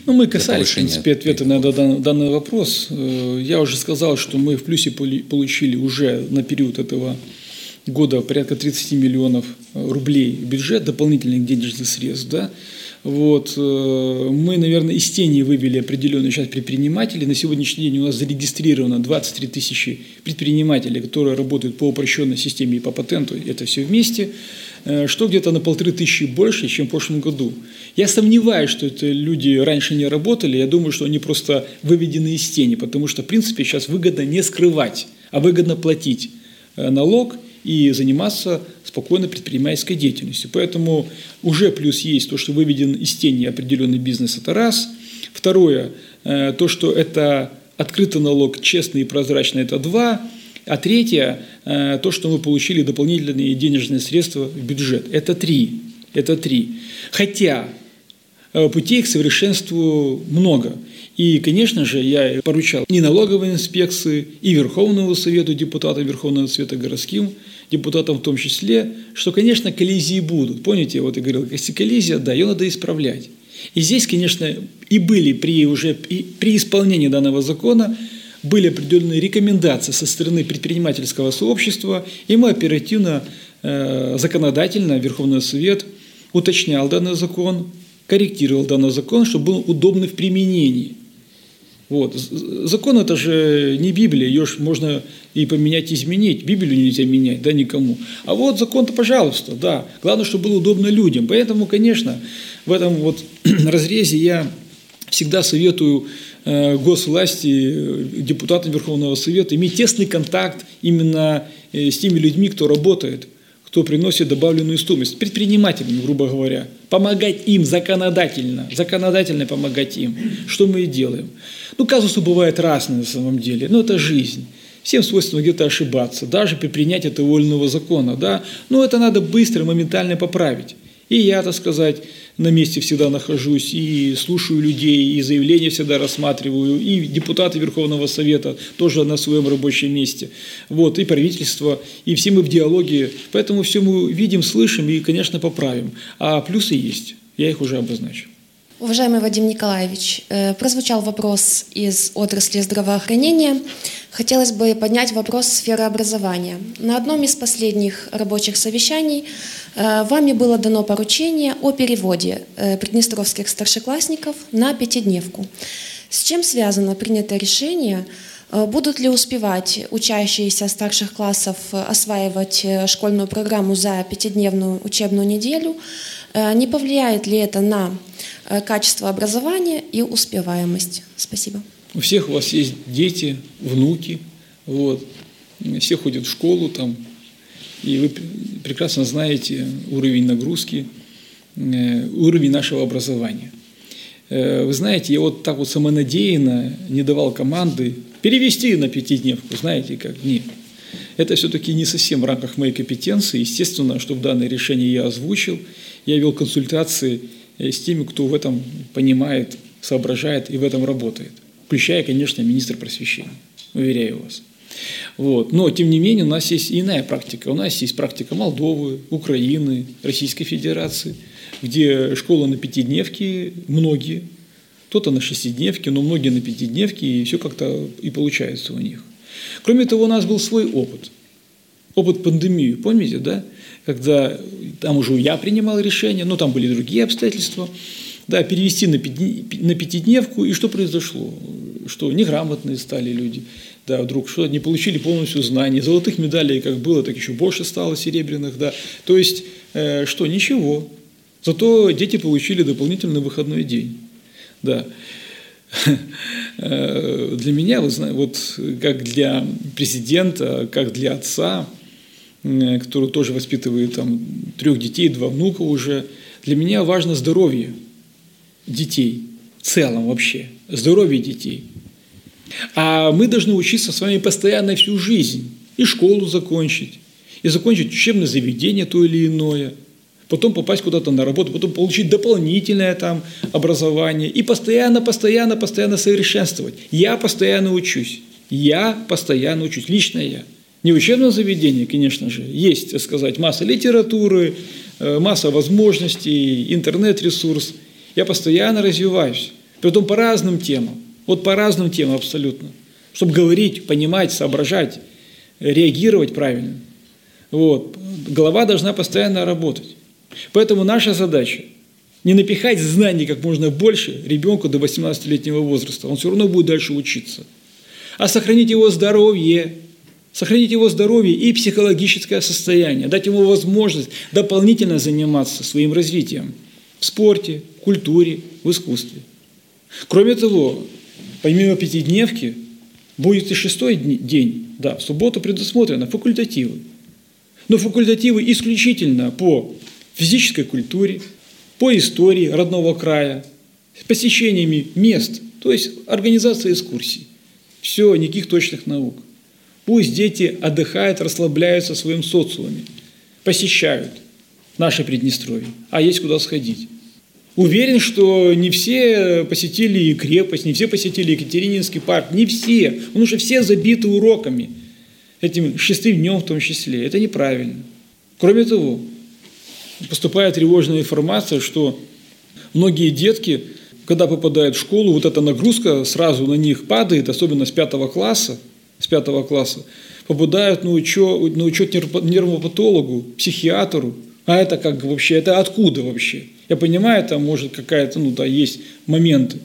ну, мы касались, в принципе, ответа на данный вопрос. Э, я уже сказал, что мы в плюсе получили уже на период этого года порядка 30 миллионов рублей в бюджет, дополнительных денежных средств, да, вот, э, мы, наверное, из тени вывели определенную часть предпринимателей. На сегодняшний день у нас зарегистрировано 23 тысячи предпринимателей, которые работают по упрощенной системе и по патенту, это все вместе, э, что где-то на полторы тысячи больше, чем в прошлом году. Я сомневаюсь, что это люди раньше не работали, я думаю, что они просто выведены из тени, потому что, в принципе, сейчас выгодно не скрывать, а выгодно платить э, налог и заниматься спокойно предпринимательской деятельностью. Поэтому уже плюс есть то, что выведен из тени определенный бизнес, это раз. Второе, э, то, что это открытый налог, честный и прозрачный, это два. А третье, э, то, что мы получили дополнительные денежные средства в бюджет, это три. Это три. Хотя э, путей к совершенству много. И, конечно же, я поручал и налоговой инспекции, и Верховному Совету депутатам Верховного Совета городским депутатам в том числе, что, конечно, коллизии будут. Помните, вот я говорил, если коллизия, да, ее надо исправлять. И здесь, конечно, и были при, уже, и при исполнении данного закона были определенные рекомендации со стороны предпринимательского сообщества, и мы оперативно, э, законодательно, Верховный Совет уточнял данный закон, корректировал данный закон, чтобы был удобный в применении. Вот. Закон это же не Библия, ее же можно и поменять, и изменить. Библию нельзя менять, да, никому. А вот закон-то, пожалуйста, да. Главное, чтобы было удобно людям. Поэтому, конечно, в этом вот разрезе я всегда советую э, госвласти, э, депутатам Верховного Совета иметь тесный контакт именно э, с теми людьми, кто работает, кто приносит добавленную стоимость, предпринимателям, грубо говоря, помогать им законодательно, законодательно помогать им, что мы и делаем. Ну, казусы бывают разные на самом деле, но это жизнь. Всем свойственно где-то ошибаться, даже при принятии этого вольного закона, да, но это надо быстро, моментально поправить. И я, так сказать, на месте всегда нахожусь, и слушаю людей, и заявления всегда рассматриваю, и депутаты Верховного Совета тоже на своем рабочем месте, вот, и правительство, и все мы в диалоге, поэтому все мы видим, слышим и, конечно, поправим. А плюсы есть, я их уже обозначил. Уважаемый Вадим Николаевич, э, прозвучал вопрос из отрасли здравоохранения. Хотелось бы поднять вопрос сферы образования. На одном из последних рабочих совещаний э, вами было дано поручение о переводе э, приднестровских старшеклассников на пятидневку. С чем связано принятое решение? Будут ли успевать учащиеся старших классов осваивать школьную программу за пятидневную учебную неделю? Не повлияет ли это на качество образования и успеваемость. Спасибо. У всех у вас есть дети, внуки, вот. все ходят в школу там, и вы прекрасно знаете уровень нагрузки, э, уровень нашего образования. Э, вы знаете, я вот так вот самонадеянно не давал команды перевести на пятидневку, знаете как? Нет. Это все-таки не совсем в рамках моей компетенции. Естественно, чтобы данное решение я озвучил, я вел консультации с теми, кто в этом понимает, соображает и в этом работает, включая, конечно, министр просвещения, уверяю вас. Вот. Но, тем не менее, у нас есть иная практика. У нас есть практика Молдовы, Украины, Российской Федерации, где школа на пятидневке, многие, кто-то на шестидневке, но многие на пятидневке, и все как-то и получается у них. Кроме того, у нас был свой опыт. Опыт пандемии, помните, да? когда там уже я принимал решение, но там были другие обстоятельства, да, перевести на, на пятидневку, и что произошло? Что неграмотные стали люди, да, вдруг что не получили полностью знаний, золотых медалей как было, так еще больше стало серебряных, да, то есть, э, что, ничего, зато дети получили дополнительный выходной день, да. Э, для меня, вот как для президента, как для отца, который тоже воспитывает там, трех детей, два внука уже. Для меня важно здоровье детей в целом вообще, здоровье детей. А мы должны учиться с вами постоянно всю жизнь. И школу закончить, и закончить учебное заведение то или иное, потом попасть куда-то на работу, потом получить дополнительное там образование и постоянно, постоянно, постоянно совершенствовать. Я постоянно учусь. Я постоянно учусь, лично я – не в учебном заведении, конечно же, есть, так сказать, масса литературы, э, масса возможностей, интернет-ресурс. Я постоянно развиваюсь, притом по разным темам, вот по разным темам абсолютно, чтобы говорить, понимать, соображать, реагировать правильно. Вот. Голова должна постоянно работать. Поэтому наша задача не напихать знаний как можно больше ребенку до 18-летнего возраста. Он все равно будет дальше учиться. А сохранить его здоровье, сохранить его здоровье и психологическое состояние, дать ему возможность дополнительно заниматься своим развитием в спорте, в культуре, в искусстве. Кроме того, помимо пятидневки, будет и шестой день. Да, в субботу предусмотрено факультативы. Но факультативы исключительно по физической культуре, по истории родного края, посещениями мест, то есть организация экскурсий. Все, никаких точных наук. Пусть дети отдыхают, расслабляются в своем социуме, посещают наше Приднестровье, а есть куда сходить. Уверен, что не все посетили крепость, не все посетили Екатерининский парк, не все, потому что все забиты уроками, этим шестым днем в том числе. Это неправильно. Кроме того, поступает тревожная информация, что многие детки, когда попадают в школу, вот эта нагрузка сразу на них падает, особенно с пятого класса, с пятого класса, попадают на учет, на учет нервопатологу, психиатру. А это как вообще, это откуда вообще? Я понимаю, там может какая-то, ну да, есть моменты,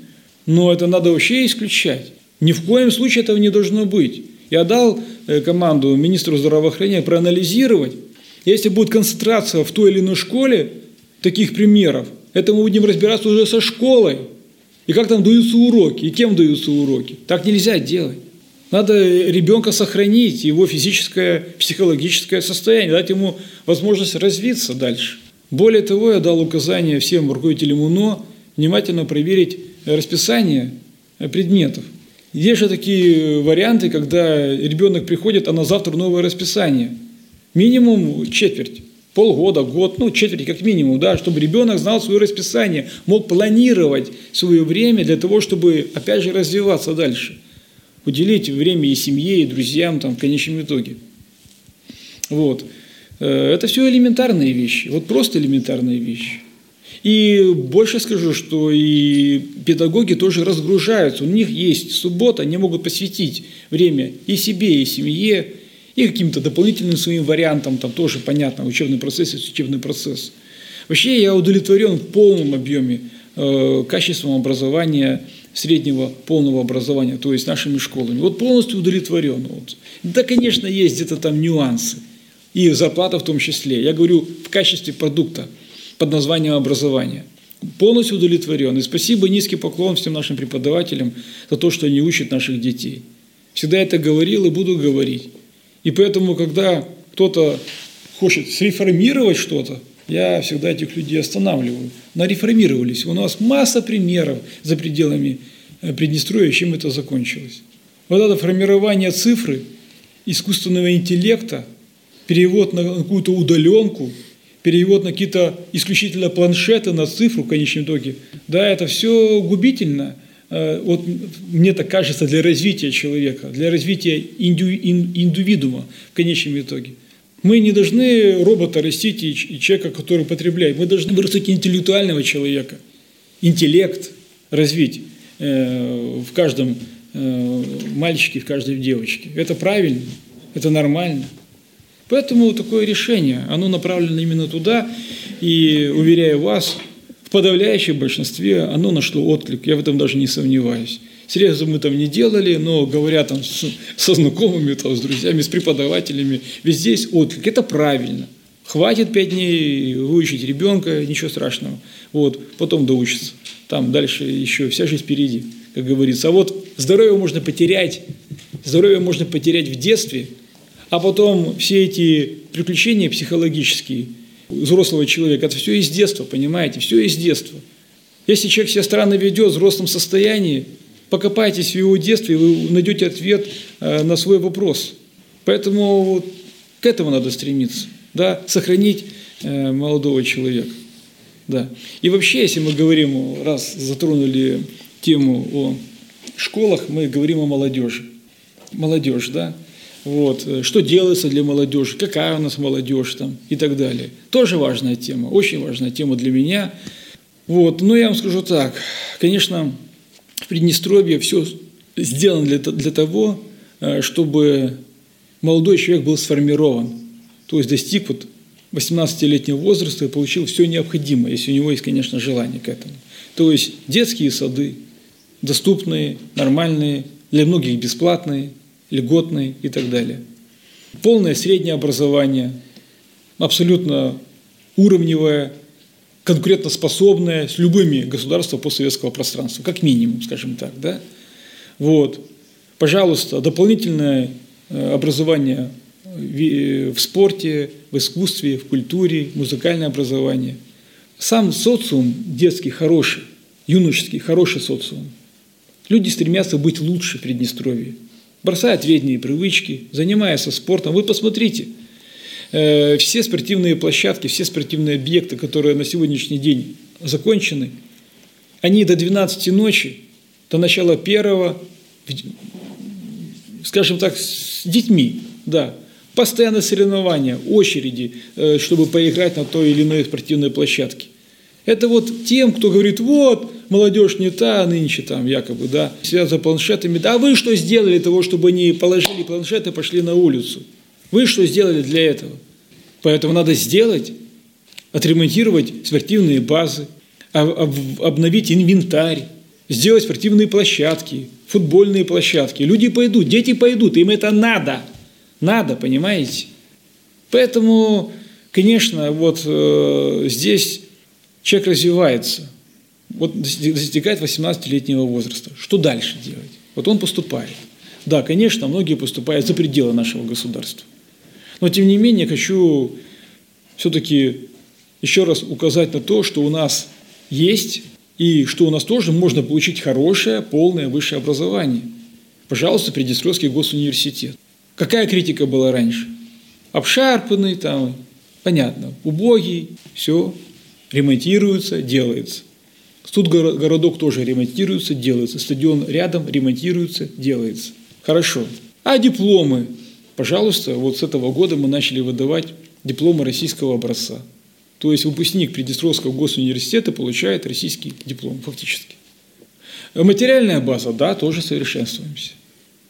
но это надо вообще исключать. Ни в коем случае этого не должно быть. Я дал э, команду министру здравоохранения проанализировать, если будет концентрация в той или иной школе таких примеров, это мы будем разбираться уже со школой. И как там даются уроки, и кем даются уроки. Так нельзя делать. Надо ребенка сохранить, его физическое, психологическое состояние, дать ему возможность развиться дальше. Более того, я дал указание всем руководителям УНО внимательно проверить расписание предметов. Есть же такие варианты, когда ребенок приходит, а на завтра новое расписание – Минимум четверть, полгода, год, ну, четверть как минимум, да, чтобы ребенок знал свое расписание, мог планировать свое время для того, чтобы, опять же, развиваться дальше. Уделить время и семье, и друзьям там, в конечном итоге. Вот. Э, это все элементарные вещи, вот просто элементарные вещи. И больше скажу, что и педагоги тоже разгружаются. У них есть суббота, они могут посвятить время и себе, и семье, и каким-то дополнительным своим вариантам, там тоже понятно, учебный процесс есть учебный процесс. Вообще я удовлетворен в полном объеме э, качеством образования, среднего полного образования, то есть нашими школами. Вот полностью удовлетворен. Вот. Да, конечно, есть где-то там нюансы, и зарплата в том числе. Я говорю в качестве продукта под названием образования. Полностью удовлетворен. И спасибо, низкий поклон всем нашим преподавателям за то, что они учат наших детей. Всегда это говорил и буду говорить. И поэтому, когда кто-то хочет среформировать что-то, я всегда этих людей останавливаю. Нареформировались. У нас масса примеров за пределами э, Приднестровья, чем это закончилось. Вот это формирование цифры, искусственного интеллекта, перевод на какую-то удаленку, перевод на какие-то исключительно планшеты, на цифру в конечном итоге, да, это все губительно – Э, вот мне так кажется, для развития человека, для развития инду, индивидуума в конечном итоге. Мы не должны робота растить и человека, который потребляет. Мы должны вырастить интеллектуального человека, интеллект развить э, в каждом э, мальчике, в каждой девочке. Это правильно, это нормально. Поэтому такое решение, оно направлено именно туда. И, уверяю вас, подавляющем большинстве оно нашло отклик, я в этом даже не сомневаюсь. Срезы мы там не делали, но говоря там с, со знакомыми, там, с друзьями, с преподавателями, везде есть отклик. Это правильно. Хватит пять дней выучить ребенка, ничего страшного. Вот, потом доучится. Там дальше еще вся жизнь впереди, как говорится. А вот здоровье можно потерять, здоровье можно потерять в детстве, а потом все эти приключения психологические – взрослого человека. Это все из детства, понимаете, все из детства. Если человек себя странно ведет в взрослом состоянии, покопайтесь в его детстве, и вы найдете ответ э, на свой вопрос. Поэтому вот к этому надо стремиться, да, сохранить э, молодого человека. Да. И вообще, если мы говорим, раз затронули тему о школах, мы говорим о молодежи. Молодежь, да. Вот. Э, что делается для молодежи, какая у нас молодежь там и так далее. Тоже важная тема, очень важная тема для меня. Вот. Но я вам скажу так, конечно, в Приднестровье все сделано для, для того, э, чтобы молодой человек был сформирован. То есть достиг вот 18-летнего возраста и получил все необходимое, если у него есть, конечно, желание к этому. То есть детские сады, доступные, нормальные, для многих бесплатные, льготные и так далее. Полное среднее образование, абсолютно уровневое, конкурентоспособное с любыми государствами постсоветского пространства, как минимум, скажем так. Да? Вот. Пожалуйста, дополнительное э, образование в спорте, в искусстве, в культуре, музыкальное образование. Сам социум детский хороший, юношеский хороший социум. Люди стремятся быть лучше в Приднестровье, бросают вредные привычки, занимаются спортом. Вы посмотрите, э, все спортивные площадки, все спортивные объекты, которые на сегодняшний день закончены, они до 12 ночи, до начала первого, скажем так, с детьми, да, Постоянные соревнования, очереди, э, чтобы поиграть на той или иной спортивной площадке. Это вот тем, кто говорит, вот, молодежь не та, нынче там якобы, да, сидят за планшетами. Да а вы что сделали того, чтобы они положили планшеты и пошли на улицу? Вы что сделали для этого? Поэтому надо сделать, отремонтировать спортивные базы, обновить инвентарь, сделать спортивные площадки, футбольные площадки. Люди пойдут, дети пойдут, им это надо – надо, понимаете? Поэтому, конечно, вот э, здесь человек развивается, вот достигает 18-летнего возраста. Что дальше делать? Вот он поступает. Да, конечно, многие поступают за пределы нашего государства. Но, тем не менее, хочу все-таки еще раз указать на то, что у нас есть и что у нас тоже можно получить хорошее, полное высшее образование. Пожалуйста, Приднестровский госуниверситет. Какая критика была раньше? Обшарпанный там, понятно, убогий, все, ремонтируется, делается. Тут городок тоже ремонтируется, делается. Стадион рядом ремонтируется, делается. Хорошо. А дипломы? Пожалуйста, вот с этого года мы начали выдавать дипломы российского образца. То есть выпускник Приднестровского госуниверситета получает российский диплом фактически. Материальная база, да, тоже совершенствуемся.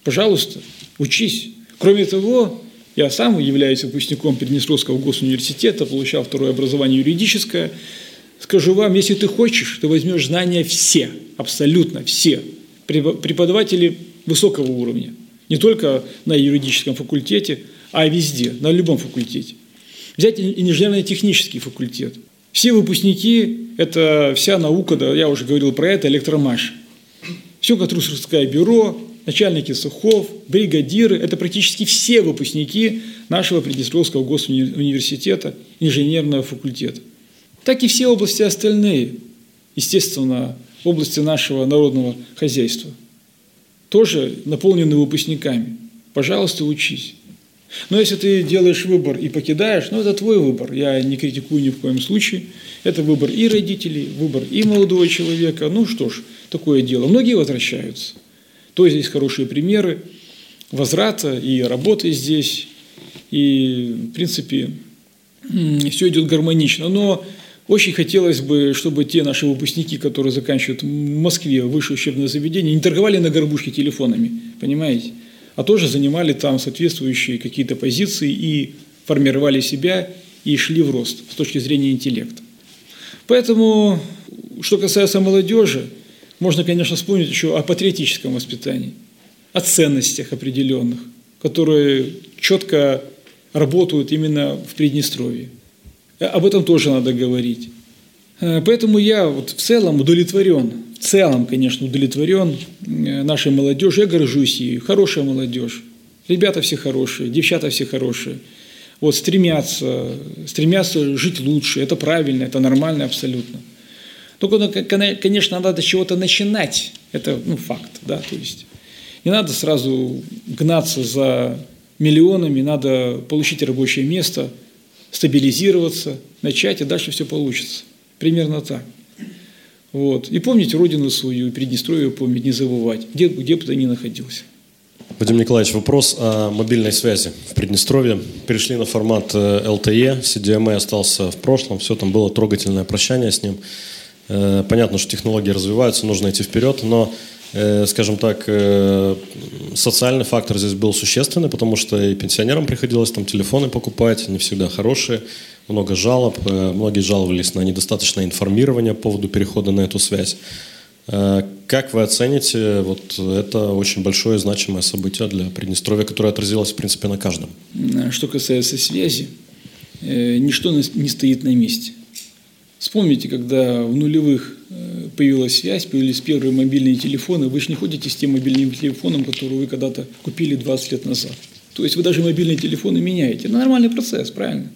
Пожалуйста, учись. Кроме того, я сам являюсь выпускником Приднестровского госуниверситета, получал второе образование юридическое. Скажу вам, если ты хочешь, ты возьмешь знания все, абсолютно все, преподаватели высокого уровня. Не только на юридическом факультете, а везде, на любом факультете. Взять инженерно-технический факультет. Все выпускники – это вся наука, да, я уже говорил про это, электромаш. Все Катрусское бюро, начальники сухов, бригадиры – это практически все выпускники нашего Приднестровского госуниверситета, инженерного факультета. Так и все области остальные, естественно, области нашего народного хозяйства, тоже наполнены выпускниками. Пожалуйста, учись. Но если ты делаешь выбор и покидаешь, ну это твой выбор, я не критикую ни в коем случае. Это выбор и родителей, выбор и молодого человека. Ну что ж, такое дело. Многие возвращаются. То есть здесь хорошие примеры возврата и работы здесь. И, в принципе, все идет гармонично. Но очень хотелось бы, чтобы те наши выпускники, которые заканчивают в Москве высшее учебное заведение, не торговали на горбушке телефонами, понимаете? А тоже занимали там соответствующие какие-то позиции и формировали себя и шли в рост с точки зрения интеллекта. Поэтому, что касается молодежи, можно, конечно, вспомнить еще о патриотическом воспитании, о ценностях определенных, которые четко работают именно в Приднестровье. Э, об этом тоже надо говорить. Э, поэтому я вот в целом удовлетворен, в целом, конечно, удовлетворен э, нашей молодежью. Я горжусь ею. Хорошая молодежь. Ребята все хорошие, девчата все хорошие. Вот стремятся, стремятся жить лучше. Это правильно, это нормально абсолютно. Только, ну, конечно, надо с чего-то начинать. Это ну, факт, да, то есть не надо сразу гнаться за миллионами, надо получить рабочее место, стабилизироваться, начать, и дальше все получится. Примерно так. Вот. И помнить родину свою, и Приднестровье помнить, не забывать, где, где бы ты ни находился. Вадим Николаевич, вопрос о мобильной связи в Приднестровье. Перешли на формат LTE, CDMA остался в прошлом, все там было трогательное прощание с ним. Э, понятно, что технологии развиваются, нужно идти вперед, но Э, скажем так, э, социальный фактор здесь был существенный, потому что и пенсионерам приходилось там телефоны покупать, не всегда хорошие, много жалоб, э, многие жаловались на недостаточное информирование по поводу перехода на эту связь. Как вы оцените вот это очень большое значимое событие для Приднестровья, которое отразилось, в принципе, на каждом? Что касается связи, ничто не стоит на месте. Вспомните, когда в нулевых э, появилась связь, появились первые мобильные телефоны, вы же не ходите с тем мобильным телефоном, который вы когда-то купили 20 лет назад. То есть вы даже мобильные телефоны меняете. Это нормальный процесс, правильно?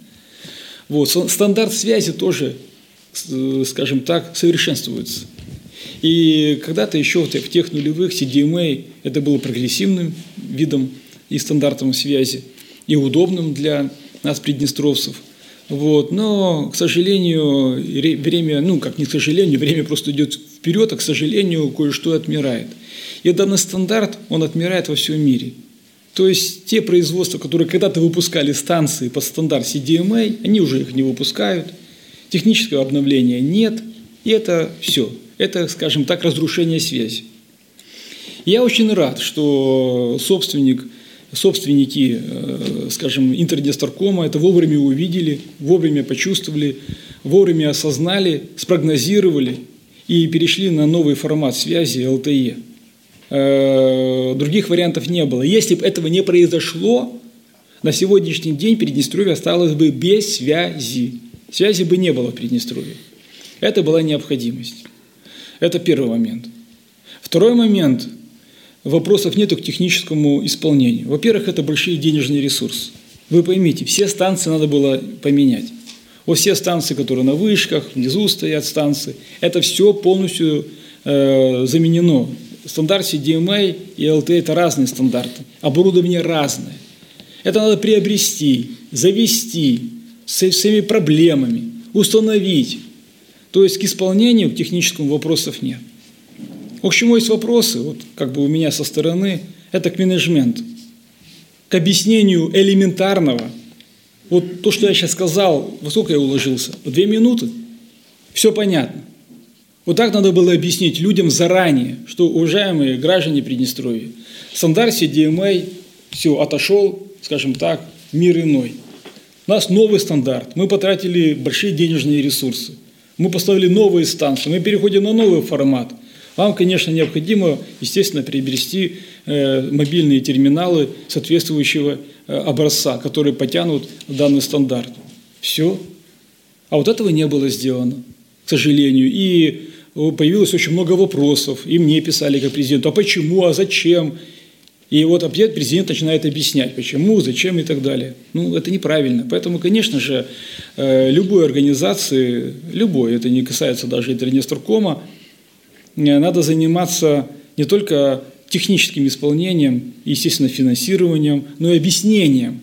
Вот. Стандарт связи тоже, э, скажем так, совершенствуется. И когда-то еще в тех нулевых CDMA это было прогрессивным видом и стандартом связи, и удобным для нас, приднестровцев – вот. Но, к сожалению, время, ну, как не к сожалению, время просто идет вперед, а, к сожалению, кое-что отмирает. И данный стандарт, он отмирает во всем мире. То есть те производства, которые когда-то выпускали станции под стандарт CDMA, они уже их не выпускают, технического обновления нет, и это все. Это, скажем так, разрушение связи. Я очень рад, что собственник – собственники, э, скажем, Интердесторкома это вовремя увидели, вовремя почувствовали, вовремя осознали, спрогнозировали и перешли на новый формат связи LTE. Э, других вариантов не было. Если бы этого не произошло, на сегодняшний день Приднестровье осталось бы без связи. Связи бы не было в Приднестровье. Это была необходимость. Это первый момент. Второй момент – вопросов нет к техническому исполнению. Во-первых, это большие денежные ресурсы. Вы поймите, все станции надо было поменять. Вот все станции, которые на вышках, внизу стоят станции, это все полностью э, заменено. Стандарт CDMA и LTE – это разные стандарты. Оборудование разное. Это надо приобрести, завести со всеми проблемами, установить. То есть к исполнению, к техническому вопросов нет. В общем, есть вопросы, вот как бы у меня со стороны, это к менеджменту, к объяснению элементарного. Вот то, что я сейчас сказал, во сколько я уложился? Две минуты? Все понятно. Вот так надо было объяснить людям заранее, что, уважаемые граждане Приднестровья, стандарт CDMA все, отошел, скажем так, мир иной. У нас новый стандарт, мы потратили большие денежные ресурсы, мы поставили новые станции, мы переходим на новый формат – вам, конечно, необходимо, естественно, приобрести э, мобильные терминалы соответствующего э, образца, которые потянут данный стандарт. Все. А вот этого не было сделано, к сожалению. И появилось очень много вопросов, и мне писали как президенту, а почему, а зачем? И вот опять президент начинает объяснять, почему, зачем и так далее. Ну, это неправильно. Поэтому, конечно же, э, любой организации, любой, это не касается даже Интернестркома, Э, надо заниматься не только техническим исполнением, естественно, финансированием, но и объяснением.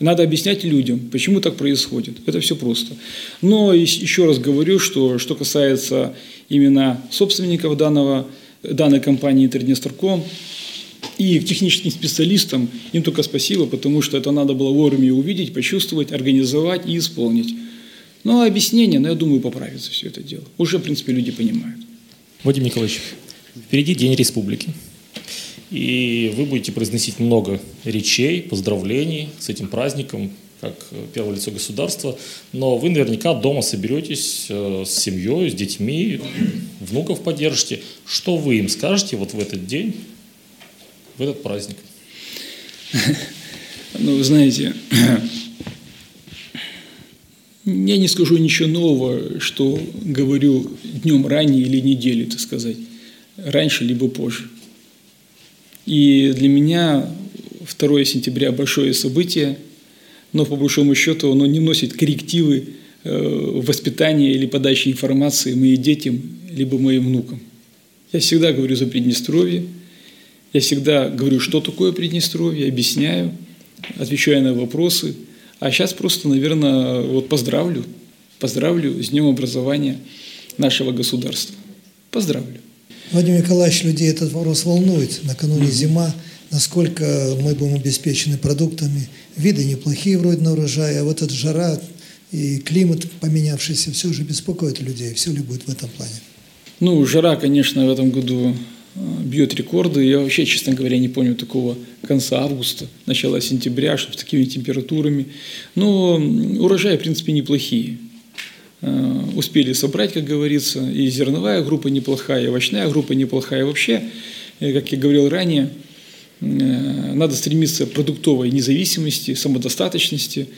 Надо объяснять людям, почему так происходит. Это все просто. Но еще раз говорю, что что касается именно собственников данного, данной компании Интернесторком и техническим специалистам, им только спасибо, потому что это надо было вовремя увидеть, почувствовать, организовать и исполнить. Но объяснение, ну, я думаю, поправится все это дело. Уже, в принципе, люди понимают. Вадим Николаевич, впереди День Республики. И вы будете произносить много речей, поздравлений с этим праздником, как первое лицо государства, но вы наверняка дома соберетесь э, с семьей, с детьми, внуков поддержите. Что вы им скажете вот в этот день, в этот праздник? Ну, вы знаете, я не скажу ничего нового, что говорю днем ранее или неделю, так сказать, раньше либо позже. И для меня 2 сентября большое событие, но по большому счету оно не носит коррективы э, воспитания или подачи информации моим детям, либо моим внукам. Я всегда говорю за Приднестровье, я всегда говорю, что такое Приднестровье, объясняю, отвечаю на вопросы – а сейчас просто, наверное, вот поздравлю, поздравлю с Днем образования нашего государства. Поздравлю. Владимир Николаевич, людей этот вопрос волнует. Накануне mm-hmm. зима, насколько мы будем обеспечены продуктами. Виды неплохие вроде на урожай, а вот эта жара и климат поменявшийся все же беспокоит людей. Все ли будет в этом плане? Ну, жара, конечно, в этом году бьет рекорды. Я вообще, честно говоря, не помню такого конца августа, начала сентября, чтобы с такими температурами. Но урожаи, в принципе, неплохие. Э, успели собрать, как говорится, и зерновая группа неплохая, и овощная группа неплохая. Вообще, э, как я говорил ранее, надо стремиться к продуктовой независимости, самодостаточности.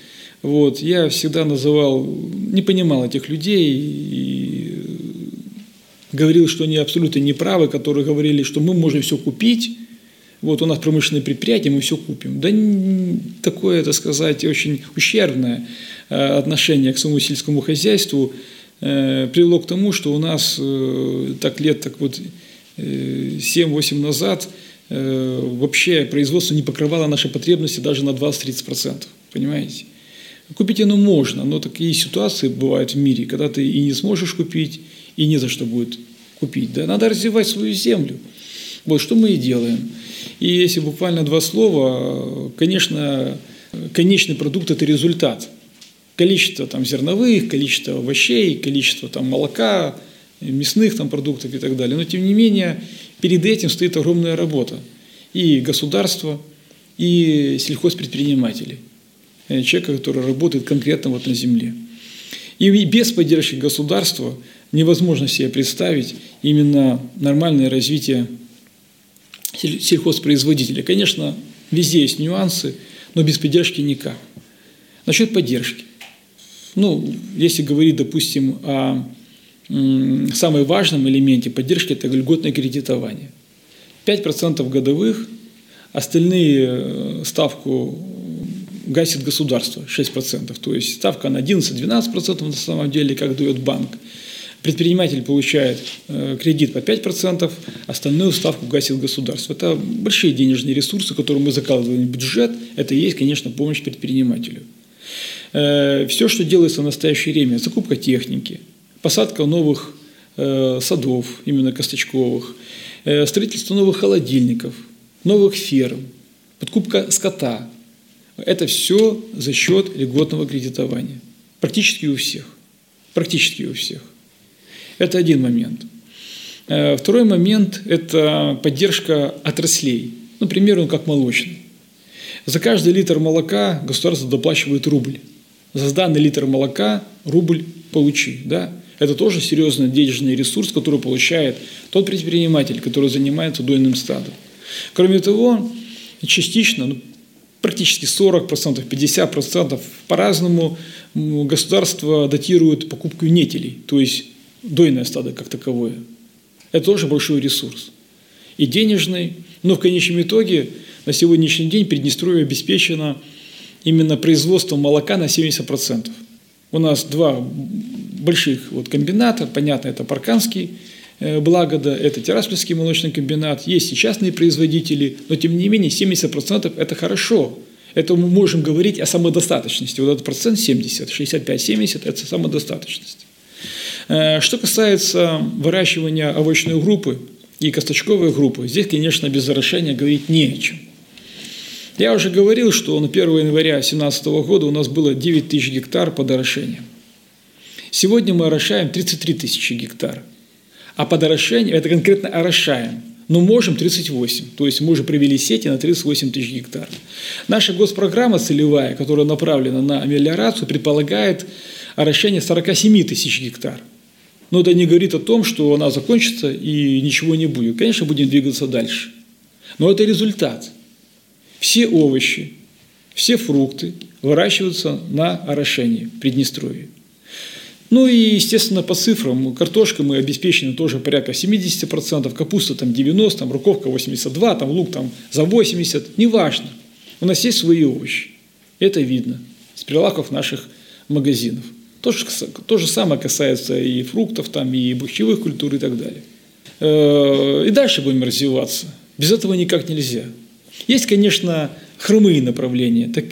Вот. Я всегда называл, не понимал этих людей и говорил, что они абсолютно неправы, которые говорили, что мы можем все купить, вот у нас промышленное предприятие, мы все купим. Да такое, так сказать, очень ущербное э, отношение к своему сельскому хозяйству э, привело к тому, что у нас э, так лет так вот 7-8 назад вообще производство не покрывало наши потребности даже на 20-30%. Понимаете? Купить оно можно, но такие ситуации бывают в мире, когда ты и не сможешь купить, и не за что будет купить. Да? Надо развивать свою землю. Вот что мы и делаем. И если буквально два слова, конечно, конечный продукт – это результат. Количество там, зерновых, количество овощей, количество там, молока, мясных там, продуктов и так далее. Но тем не менее, перед этим стоит огромная работа. И государство, и сельхозпредприниматели. Человека, который работает конкретно вот на земле. И без поддержки государства невозможно себе представить именно нормальное развитие сельхозпроизводителя. Конечно, везде есть нюансы, но без поддержки никак. Насчет поддержки. Ну, если говорить, допустим, о самом важном элементе поддержки – это льготное кредитование. 5% годовых, остальные э, ставку гасит государство 6%. То есть ставка на 11-12% на самом деле, как дает банк. Предприниматель получает э, кредит по 5%, остальную ставку гасит государство. Это большие денежные ресурсы, которые мы закладываем в бюджет. Это и есть, конечно, помощь предпринимателю. Э, все, что делается в настоящее время, закупка техники, посадка новых э, садов, именно косточковых, строительство новых холодильников, новых ферм, подкупка скота, это все за счет льготного кредитования. Практически у всех. Практически у всех. Это один момент. Э, второй момент – это поддержка отраслей. Ну, примерно, как молочный. За каждый литр молока государство доплачивает рубль. За сданный литр молока рубль получи. Да? Это тоже серьезный денежный ресурс, который получает тот предприниматель, который занимается дойным стадом. Кроме того, частично, ну, практически 40%, 50%. По-разному государство датирует покупку нетелей, то есть дойное стадо как таковое. Это тоже большой ресурс. И денежный, но в конечном итоге на сегодняшний день Приднестровье обеспечено именно производством молока на 70%. У нас два больших вот комбината, понятно, это Парканский Э, Благода, это Тираспольский молочный комбинат, есть и частные производители, но тем не менее 70% это хорошо. Это мы можем говорить о самодостаточности. Вот этот процент 70, 65-70 – это самодостаточность. Э, что касается выращивания овощной группы и косточковой группы, здесь, конечно, без орошения говорить не о чем. Я уже говорил, что на 1 января 2017 года у нас было 9 тысяч гектар под орошением. Сегодня мы орошаем 33 тысячи гектар – а под орошение, это конкретно орошаем, но можем 38, то есть мы уже провели сети на 38 тысяч гектар. Наша госпрограмма целевая, которая направлена на амелиорацию, предполагает орошение 47 тысяч гектар. Но это не говорит о том, что она закончится и ничего не будет. Конечно, будем двигаться дальше. Но это результат. Все овощи, все фрукты выращиваются на орошении в Приднестровье. Ну и, естественно, по цифрам, картошка мы обеспечены тоже порядка 70%, капуста там 90%, там, руковка 82%, там, лук там за 80%, неважно. У нас есть свои овощи. Это видно с прилавков наших магазинов. То же, то же самое касается и фруктов, там, и бухчевых культур и так далее. Э, и дальше будем развиваться. Без этого никак нельзя. Есть, конечно, хромые направления. Так,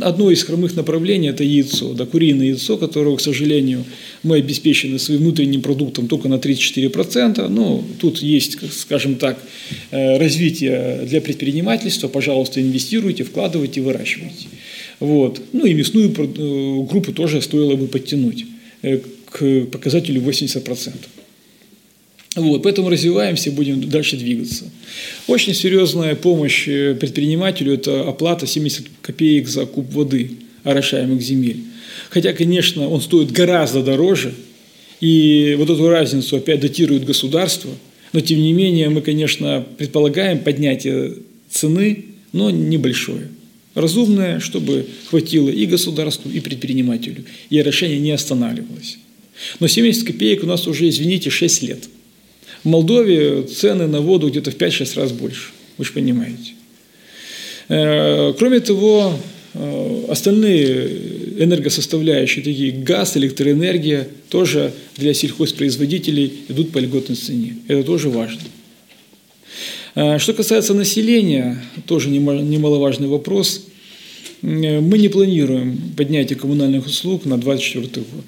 Одно из хромых направлений – это яйцо, да, куриное яйцо, которого, к сожалению, мы обеспечены своим внутренним продуктом только на 34%. Но тут есть, скажем так, э, развитие для предпринимательства. Пожалуйста, инвестируйте, вкладывайте, выращивайте. Вот. Ну и мясную э, группу тоже стоило бы подтянуть э, к показателю 80%. Вот, поэтому развиваемся, будем дальше двигаться. Очень серьезная помощь э, предпринимателю – это оплата 70 копеек за куб воды орошаемых земель. Хотя, конечно, он стоит гораздо дороже, и вот эту разницу опять датирует государство, но тем не менее мы, конечно, предполагаем поднятие цены, но небольшое. Разумное, чтобы хватило и государству, и предпринимателю, и орошение не останавливалось. Но 70 копеек у нас уже, извините, 6 лет – в Молдове цены на воду где-то в 5-6 раз больше, вы же понимаете. Э, кроме того, э, остальные энергосоставляющие, такие газ, электроэнергия, тоже для сельхозпроизводителей идут по льготной цене. Это тоже важно. Э, что касается населения, тоже немаловажный вопрос. Мы не планируем поднятие коммунальных услуг на 2024 год.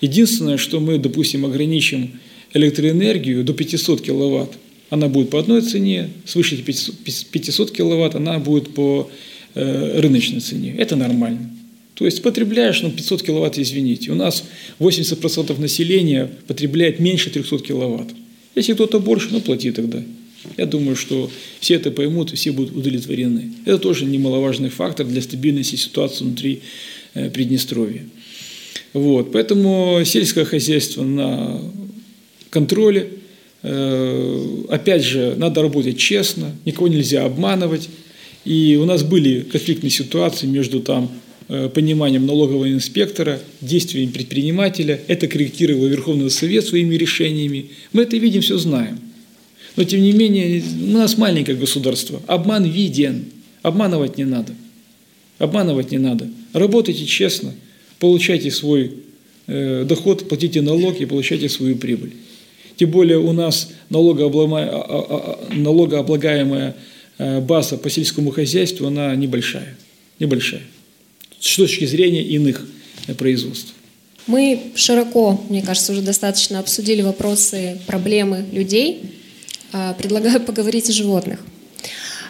Единственное, что мы, допустим, ограничим электроэнергию до 500 киловатт, она будет по одной цене, свыше 500 киловатт она будет по э, рыночной цене. Это нормально. То есть потребляешь, ну, 500 киловатт, извините. У нас 80% населения потребляет меньше 300 киловатт. Если кто-то больше, ну, плати тогда. Я думаю, что все это поймут и все будут удовлетворены. Это тоже немаловажный фактор для стабильности ситуации внутри э, Приднестровья. Вот. Поэтому сельское хозяйство на контроле. Э, опять же, надо работать честно, никого нельзя обманывать. И у нас были конфликтные ситуации между там, э, пониманием налогового инспектора, действиями предпринимателя. Это корректировал Верховный Совет своими решениями. Мы это видим, все знаем. Но тем не менее, у нас маленькое государство. Обман виден. Обманывать не надо. Обманывать не надо. Работайте честно, получайте свой э, доход, платите налог и получайте свою прибыль. Тем более у нас налогооблагаемая, а, а, а, налогооблагаемая э, база по сельскому хозяйству, она небольшая. Небольшая. С точки зрения иных э, производств. Мы широко, мне кажется, уже достаточно обсудили вопросы, проблемы людей. Предлагаю поговорить о животных.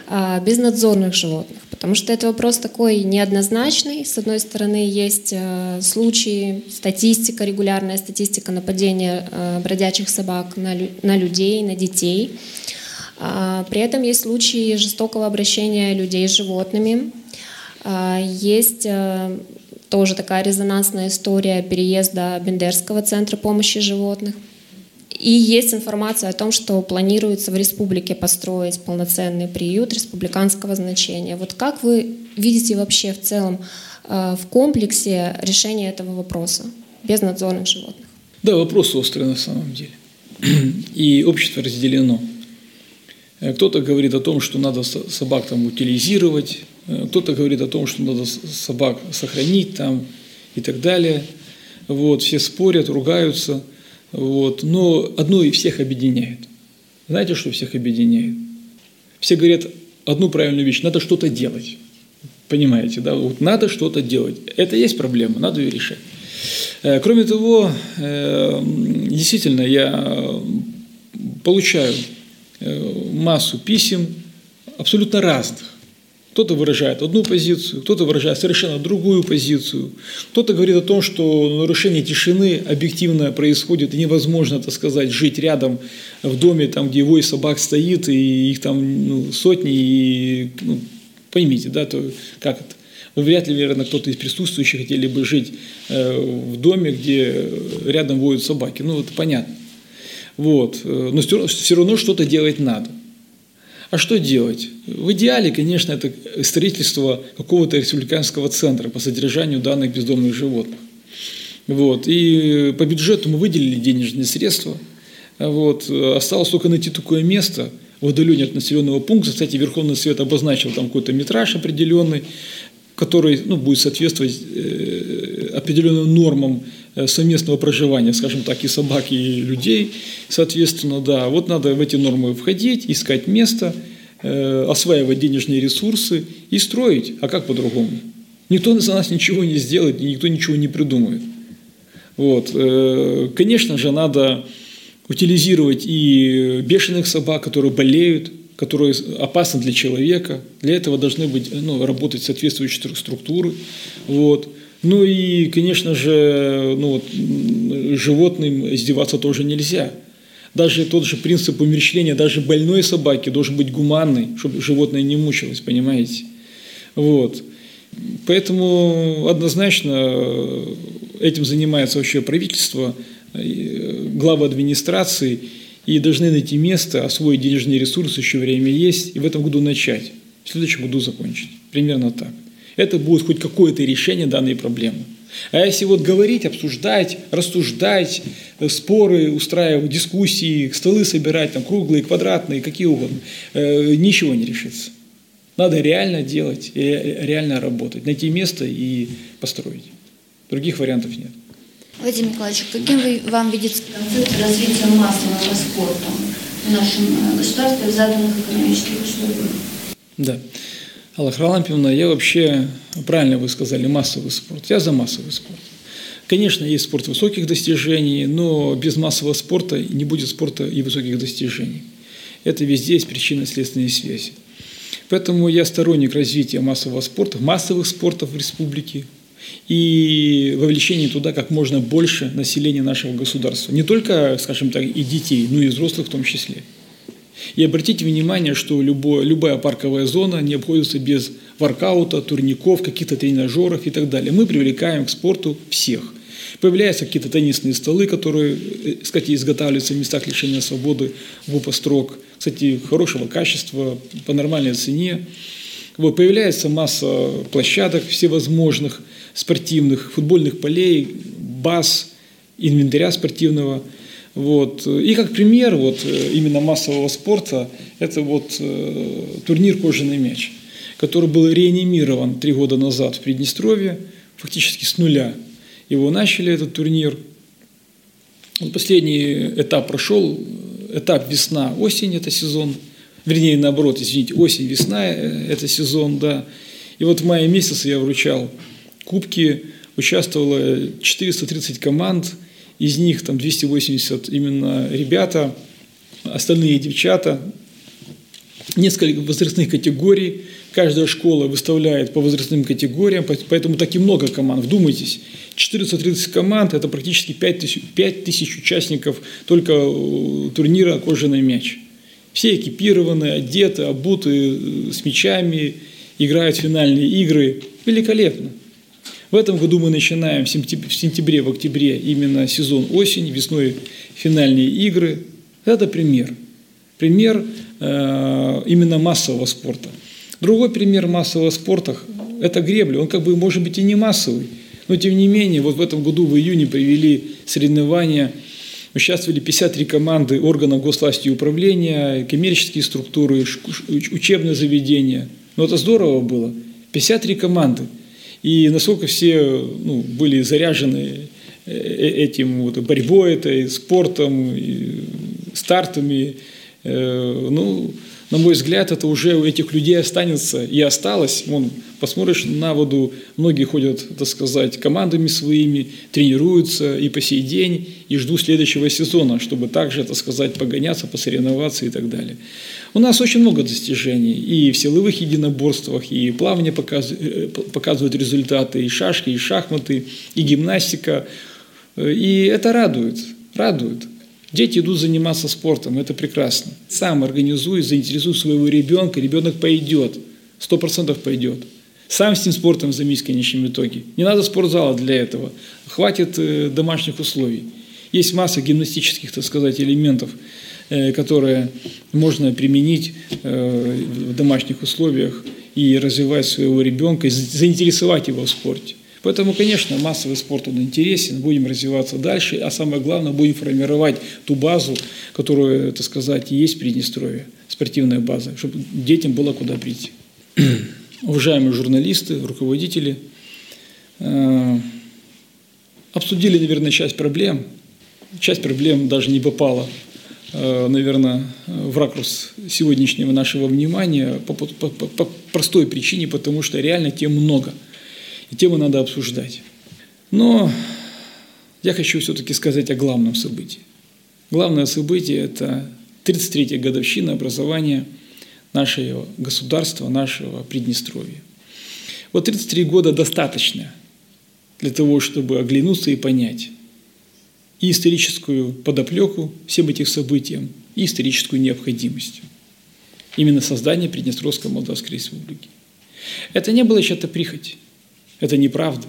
А, безнадзорных животных, потому что это вопрос такой неоднозначный. С одной стороны, есть а, случаи, статистика, регулярная статистика нападения бродячих собак на людей, на детей. При этом есть случаи жестокого обращения людей с животными. Есть тоже такая резонансная история переезда Бендерского центра помощи животных. И есть информация о том, что планируется в республике построить полноценный приют республиканского значения. Вот как вы видите вообще в целом э, в комплексе решение этого вопроса без надзорных животных? Да, вопрос острый на самом деле. И общество разделено. Э, кто-то говорит о том, что надо собак там утилизировать, э, кто-то говорит о том, что надо собак сохранить там и так далее. Вот, все спорят, ругаются – вот. Но одно и всех объединяет. Знаете, что всех объединяет? Все говорят одну правильную вещь – надо что-то делать. Понимаете, да? Вот надо что-то делать. Это есть проблема, надо ее решать. Э, кроме того, э, действительно, я получаю э, массу писем абсолютно разных кто-то выражает одну позицию, кто-то выражает совершенно другую позицию. Кто-то говорит о том, что нарушение тишины объективно происходит, и невозможно, так сказать, жить рядом в доме, там, где вой собак стоит, и их там ну, сотни, и, ну, поймите, да, то как это? Ну, вряд ли, наверное, кто-то из присутствующих хотели бы жить э, в доме, где рядом воют собаки. Ну, это понятно. Вот. Э, но все равно что-то делать надо. А что делать? В идеале, конечно, это строительство какого-то республиканского центра по содержанию данных бездомных животных. Вот. И по бюджету мы выделили денежные средства. Вот. Осталось только найти такое место в удалении от населенного пункта. Кстати, Верховный Совет обозначил там какой-то метраж определенный, который ну, будет соответствовать э, определенным нормам совместного проживания, скажем так, и собак, и людей, соответственно, да, вот надо в эти нормы входить, искать место, э, осваивать денежные ресурсы и строить, а как по-другому? Никто за нас ничего не сделает, никто ничего не придумает. Вот. Э, конечно же, надо утилизировать и бешеных собак, которые болеют, которые опасны для человека. Для этого должны быть, ну, работать соответствующие структуры. Вот. Ну и, конечно же, ну, вот, животным издеваться тоже нельзя. Даже тот же принцип умерщвления, даже больной собаки должен быть гуманный, чтобы животное не мучилось, понимаете? Вот. Поэтому однозначно этим занимается вообще правительство, главы администрации, и должны найти место, освоить денежные ресурсы, еще время есть, и в этом году начать, в следующем году закончить. Примерно так. Это будет хоть какое-то решение данной проблемы. А если вот говорить, обсуждать, рассуждать, э, споры устраивать, дискуссии, столы собирать, там, круглые, квадратные, какие угодно, э, ничего не решится. Надо реально делать, реально работать, найти место и построить. Других вариантов нет. Владимир Николаевич, каким вы, вам видится концепция развития массового спорта в нашем э, государстве в заданных экономических условиях? Да. Алла Харлампьевна, я вообще, правильно вы сказали, массовый спорт. Я за массовый спорт. Конечно, есть спорт высоких достижений, но без массового спорта не будет спорта и высоких достижений. Это везде есть причинно-следственные связи. Поэтому я сторонник развития массового спорта, массовых спортов в республике и вовлечения туда как можно больше населения нашего государства. Не только, скажем так, и детей, но и взрослых в том числе. И обратите внимание, что любое, любая парковая зона не обходится без воркаута, турников, каких-то тренажеров и так далее. Мы привлекаем к спорту всех. Появляются какие-то теннисные столы, которые, э, кстати, изготавливаются в местах лишения свободы в упострок. Кстати, хорошего качества, по нормальной цене. Вот, появляется масса площадок всевозможных, спортивных, футбольных полей, баз, инвентаря спортивного. Вот. И как пример вот, э, именно массового спорта, это вот э, турнир «Кожаный мяч», который был реанимирован три года назад в Приднестровье, фактически с нуля. Его начали, этот турнир. Вот последний этап прошел, этап весна-осень – это сезон, вернее, наоборот, извините, осень-весна – это сезон, да. И вот в мае месяце я вручал кубки, участвовало 430 команд – из них там 280 именно ребята, остальные девчата, несколько возрастных категорий, каждая школа выставляет по возрастным категориям, поэтому так и много команд. Вдумайтесь, 430 команд – это практически 5 тысяч, 5 тысяч участников только турнира «Кожаный мяч». Все экипированы, одеты, обуты, э, с мячами, играют финальные игры. Великолепно. В этом году мы начинаем в сентябре, в октябре именно сезон осень, весной финальные игры. Это пример. Пример э, именно массового спорта. Другой пример массового спорта – это гребля. Он как бы может быть и не массовый, но тем не менее, вот в этом году в июне провели соревнования, участвовали 53 команды органов госвласти и управления, коммерческие структуры, учебные заведения. Но это здорово было. 53 команды – и насколько все ну, были заряжены э, э, этим вот, борьбой этой, спортом, и стартами, э, ну, на мой взгляд, это уже у этих людей останется и осталось. Вон, посмотришь на воду, многие ходят, так сказать, командами своими, тренируются и по сей день, и ждут следующего сезона, чтобы также, так сказать, погоняться, посоревноваться и так далее. У нас очень много достижений и в силовых единоборствах, и плавание показывают, показывают результаты, и шашки, и шахматы, и гимнастика. И это радует, радует. Дети идут заниматься спортом, это прекрасно. Сам организуй, заинтересуй своего ребенка, ребенок пойдет, сто процентов пойдет. Сам с этим спортом займись в конечном итоге. Не надо спортзала для этого. Хватит э, домашних условий. Есть масса гимнастических, так сказать, элементов, э, которые можно применить э, в домашних условиях и развивать своего ребенка, заинтересовать его в спорте. Поэтому, конечно, массовый спорт он интересен, будем развиваться дальше, а самое главное, будем формировать ту базу, которую, так сказать, есть в Приднестровье, спортивная база, чтобы детям было куда прийти. Уважаемые журналисты, руководители, э, обсудили, наверное, часть проблем. Часть проблем даже не попала, э, наверное, в ракурс сегодняшнего нашего внимания по, по, по, по простой причине, потому что реально тем много – и тему надо обсуждать. Но я хочу все-таки сказать о главном событии. Главное событие – это 33-я годовщина образования нашего государства, нашего Приднестровья. Вот 33 года достаточно для того, чтобы оглянуться и понять, и историческую подоплеку всем этим событиям, и историческую необходимость. Именно создание Приднестровской Молдавской Республики. Это не было чья-то прихоть. Это неправда.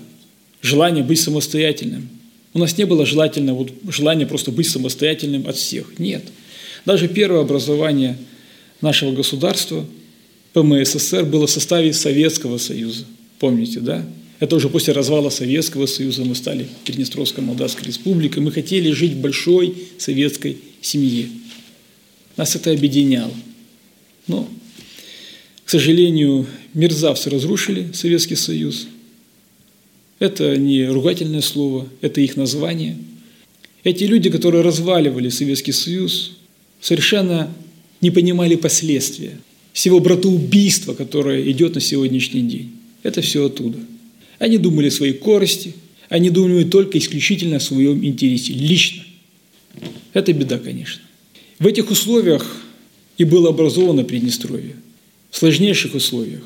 Желание быть самостоятельным. У нас не было желательного, вот, желания просто быть самостоятельным от всех. Нет. Даже первое образование нашего государства, ПМССР, было в составе Советского Союза. Помните, да? Это уже после развала Советского Союза мы стали Приднестровской Молдавской Республикой. Мы хотели жить в большой советской семье. Нас это объединяло. Но, к сожалению, мерзавцы разрушили Советский Союз. Это не ругательное слово, это их название. Эти люди, которые разваливали Советский Союз, совершенно не понимали последствия всего братоубийства, которое идет на сегодняшний день. Это все оттуда. Они думали о своей корости, они думали только исключительно о своем интересе, лично. Это беда, конечно. В этих условиях и было образовано Приднестровье, в сложнейших условиях,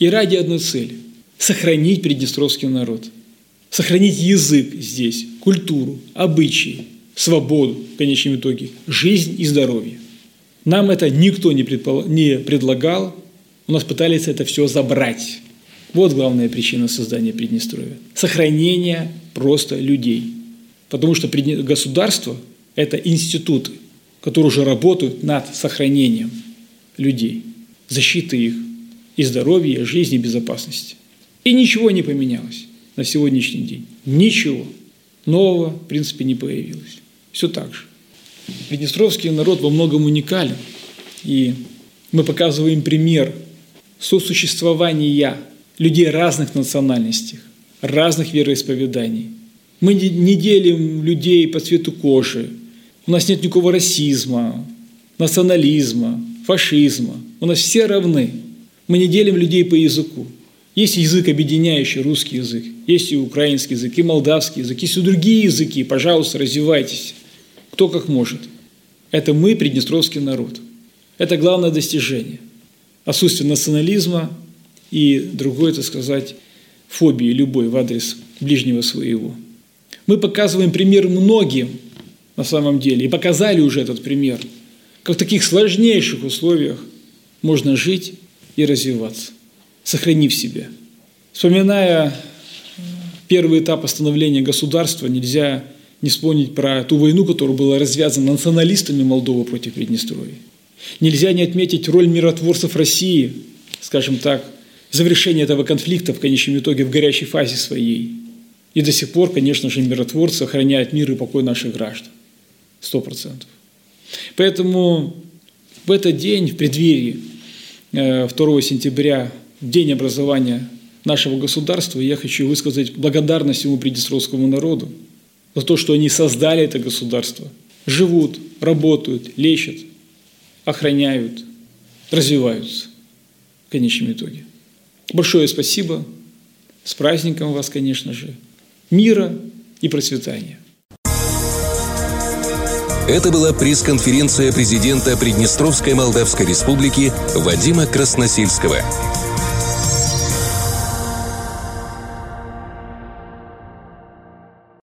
и ради одной цели – сохранить приднестровский народ, сохранить язык здесь, культуру, обычаи, свободу, в конечном итоге, жизнь и здоровье. Нам это никто не, предпол... не предлагал, у нас пытались это все забрать. Вот главная причина создания Приднестровья. Сохранение просто людей. Потому что государство – это институты, которые уже работают над сохранением людей, защитой их и здоровья, жизни, безопасности. И ничего не поменялось на сегодняшний день. Ничего нового, в принципе, не появилось. Все так же. Приднестровский народ во многом уникален. И мы показываем пример сосуществования людей разных национальностей, разных вероисповеданий. Мы не делим людей по цвету кожи. У нас нет никакого расизма, национализма, фашизма. У нас все равны. Мы не делим людей по языку. Есть язык, объединяющий русский язык, есть и украинский язык, и молдавский язык, есть и другие языки. Пожалуйста, развивайтесь. Кто как может. Это мы, приднестровский народ. Это главное достижение. Отсутствие национализма, и другой, это сказать, фобии любой в адрес ближнего своего. Мы показываем пример многим на самом деле, и показали уже этот пример, как в таких сложнейших условиях можно жить и развиваться, сохранив себя. Вспоминая первый этап остановления государства, нельзя не вспомнить про ту войну, которая была развязана националистами Молдовы против Приднестровья. Нельзя не отметить роль миротворцев России, скажем так, завершение этого конфликта в конечном итоге в горячей фазе своей. И до сих пор, конечно же, миротворцы охраняют мир и покой наших граждан. Сто процентов. Поэтому в этот день, в преддверии 2 э, сентября, день образования нашего государства, я хочу высказать благодарность всему приднестровскому народу за то, что они создали это государство, живут, работают, лечат, охраняют, развиваются в конечном итоге. Большое спасибо. С праздником вас, конечно же. Мира и процветания. Это была пресс-конференция президента Приднестровской Молдавской Республики Вадима Красносельского.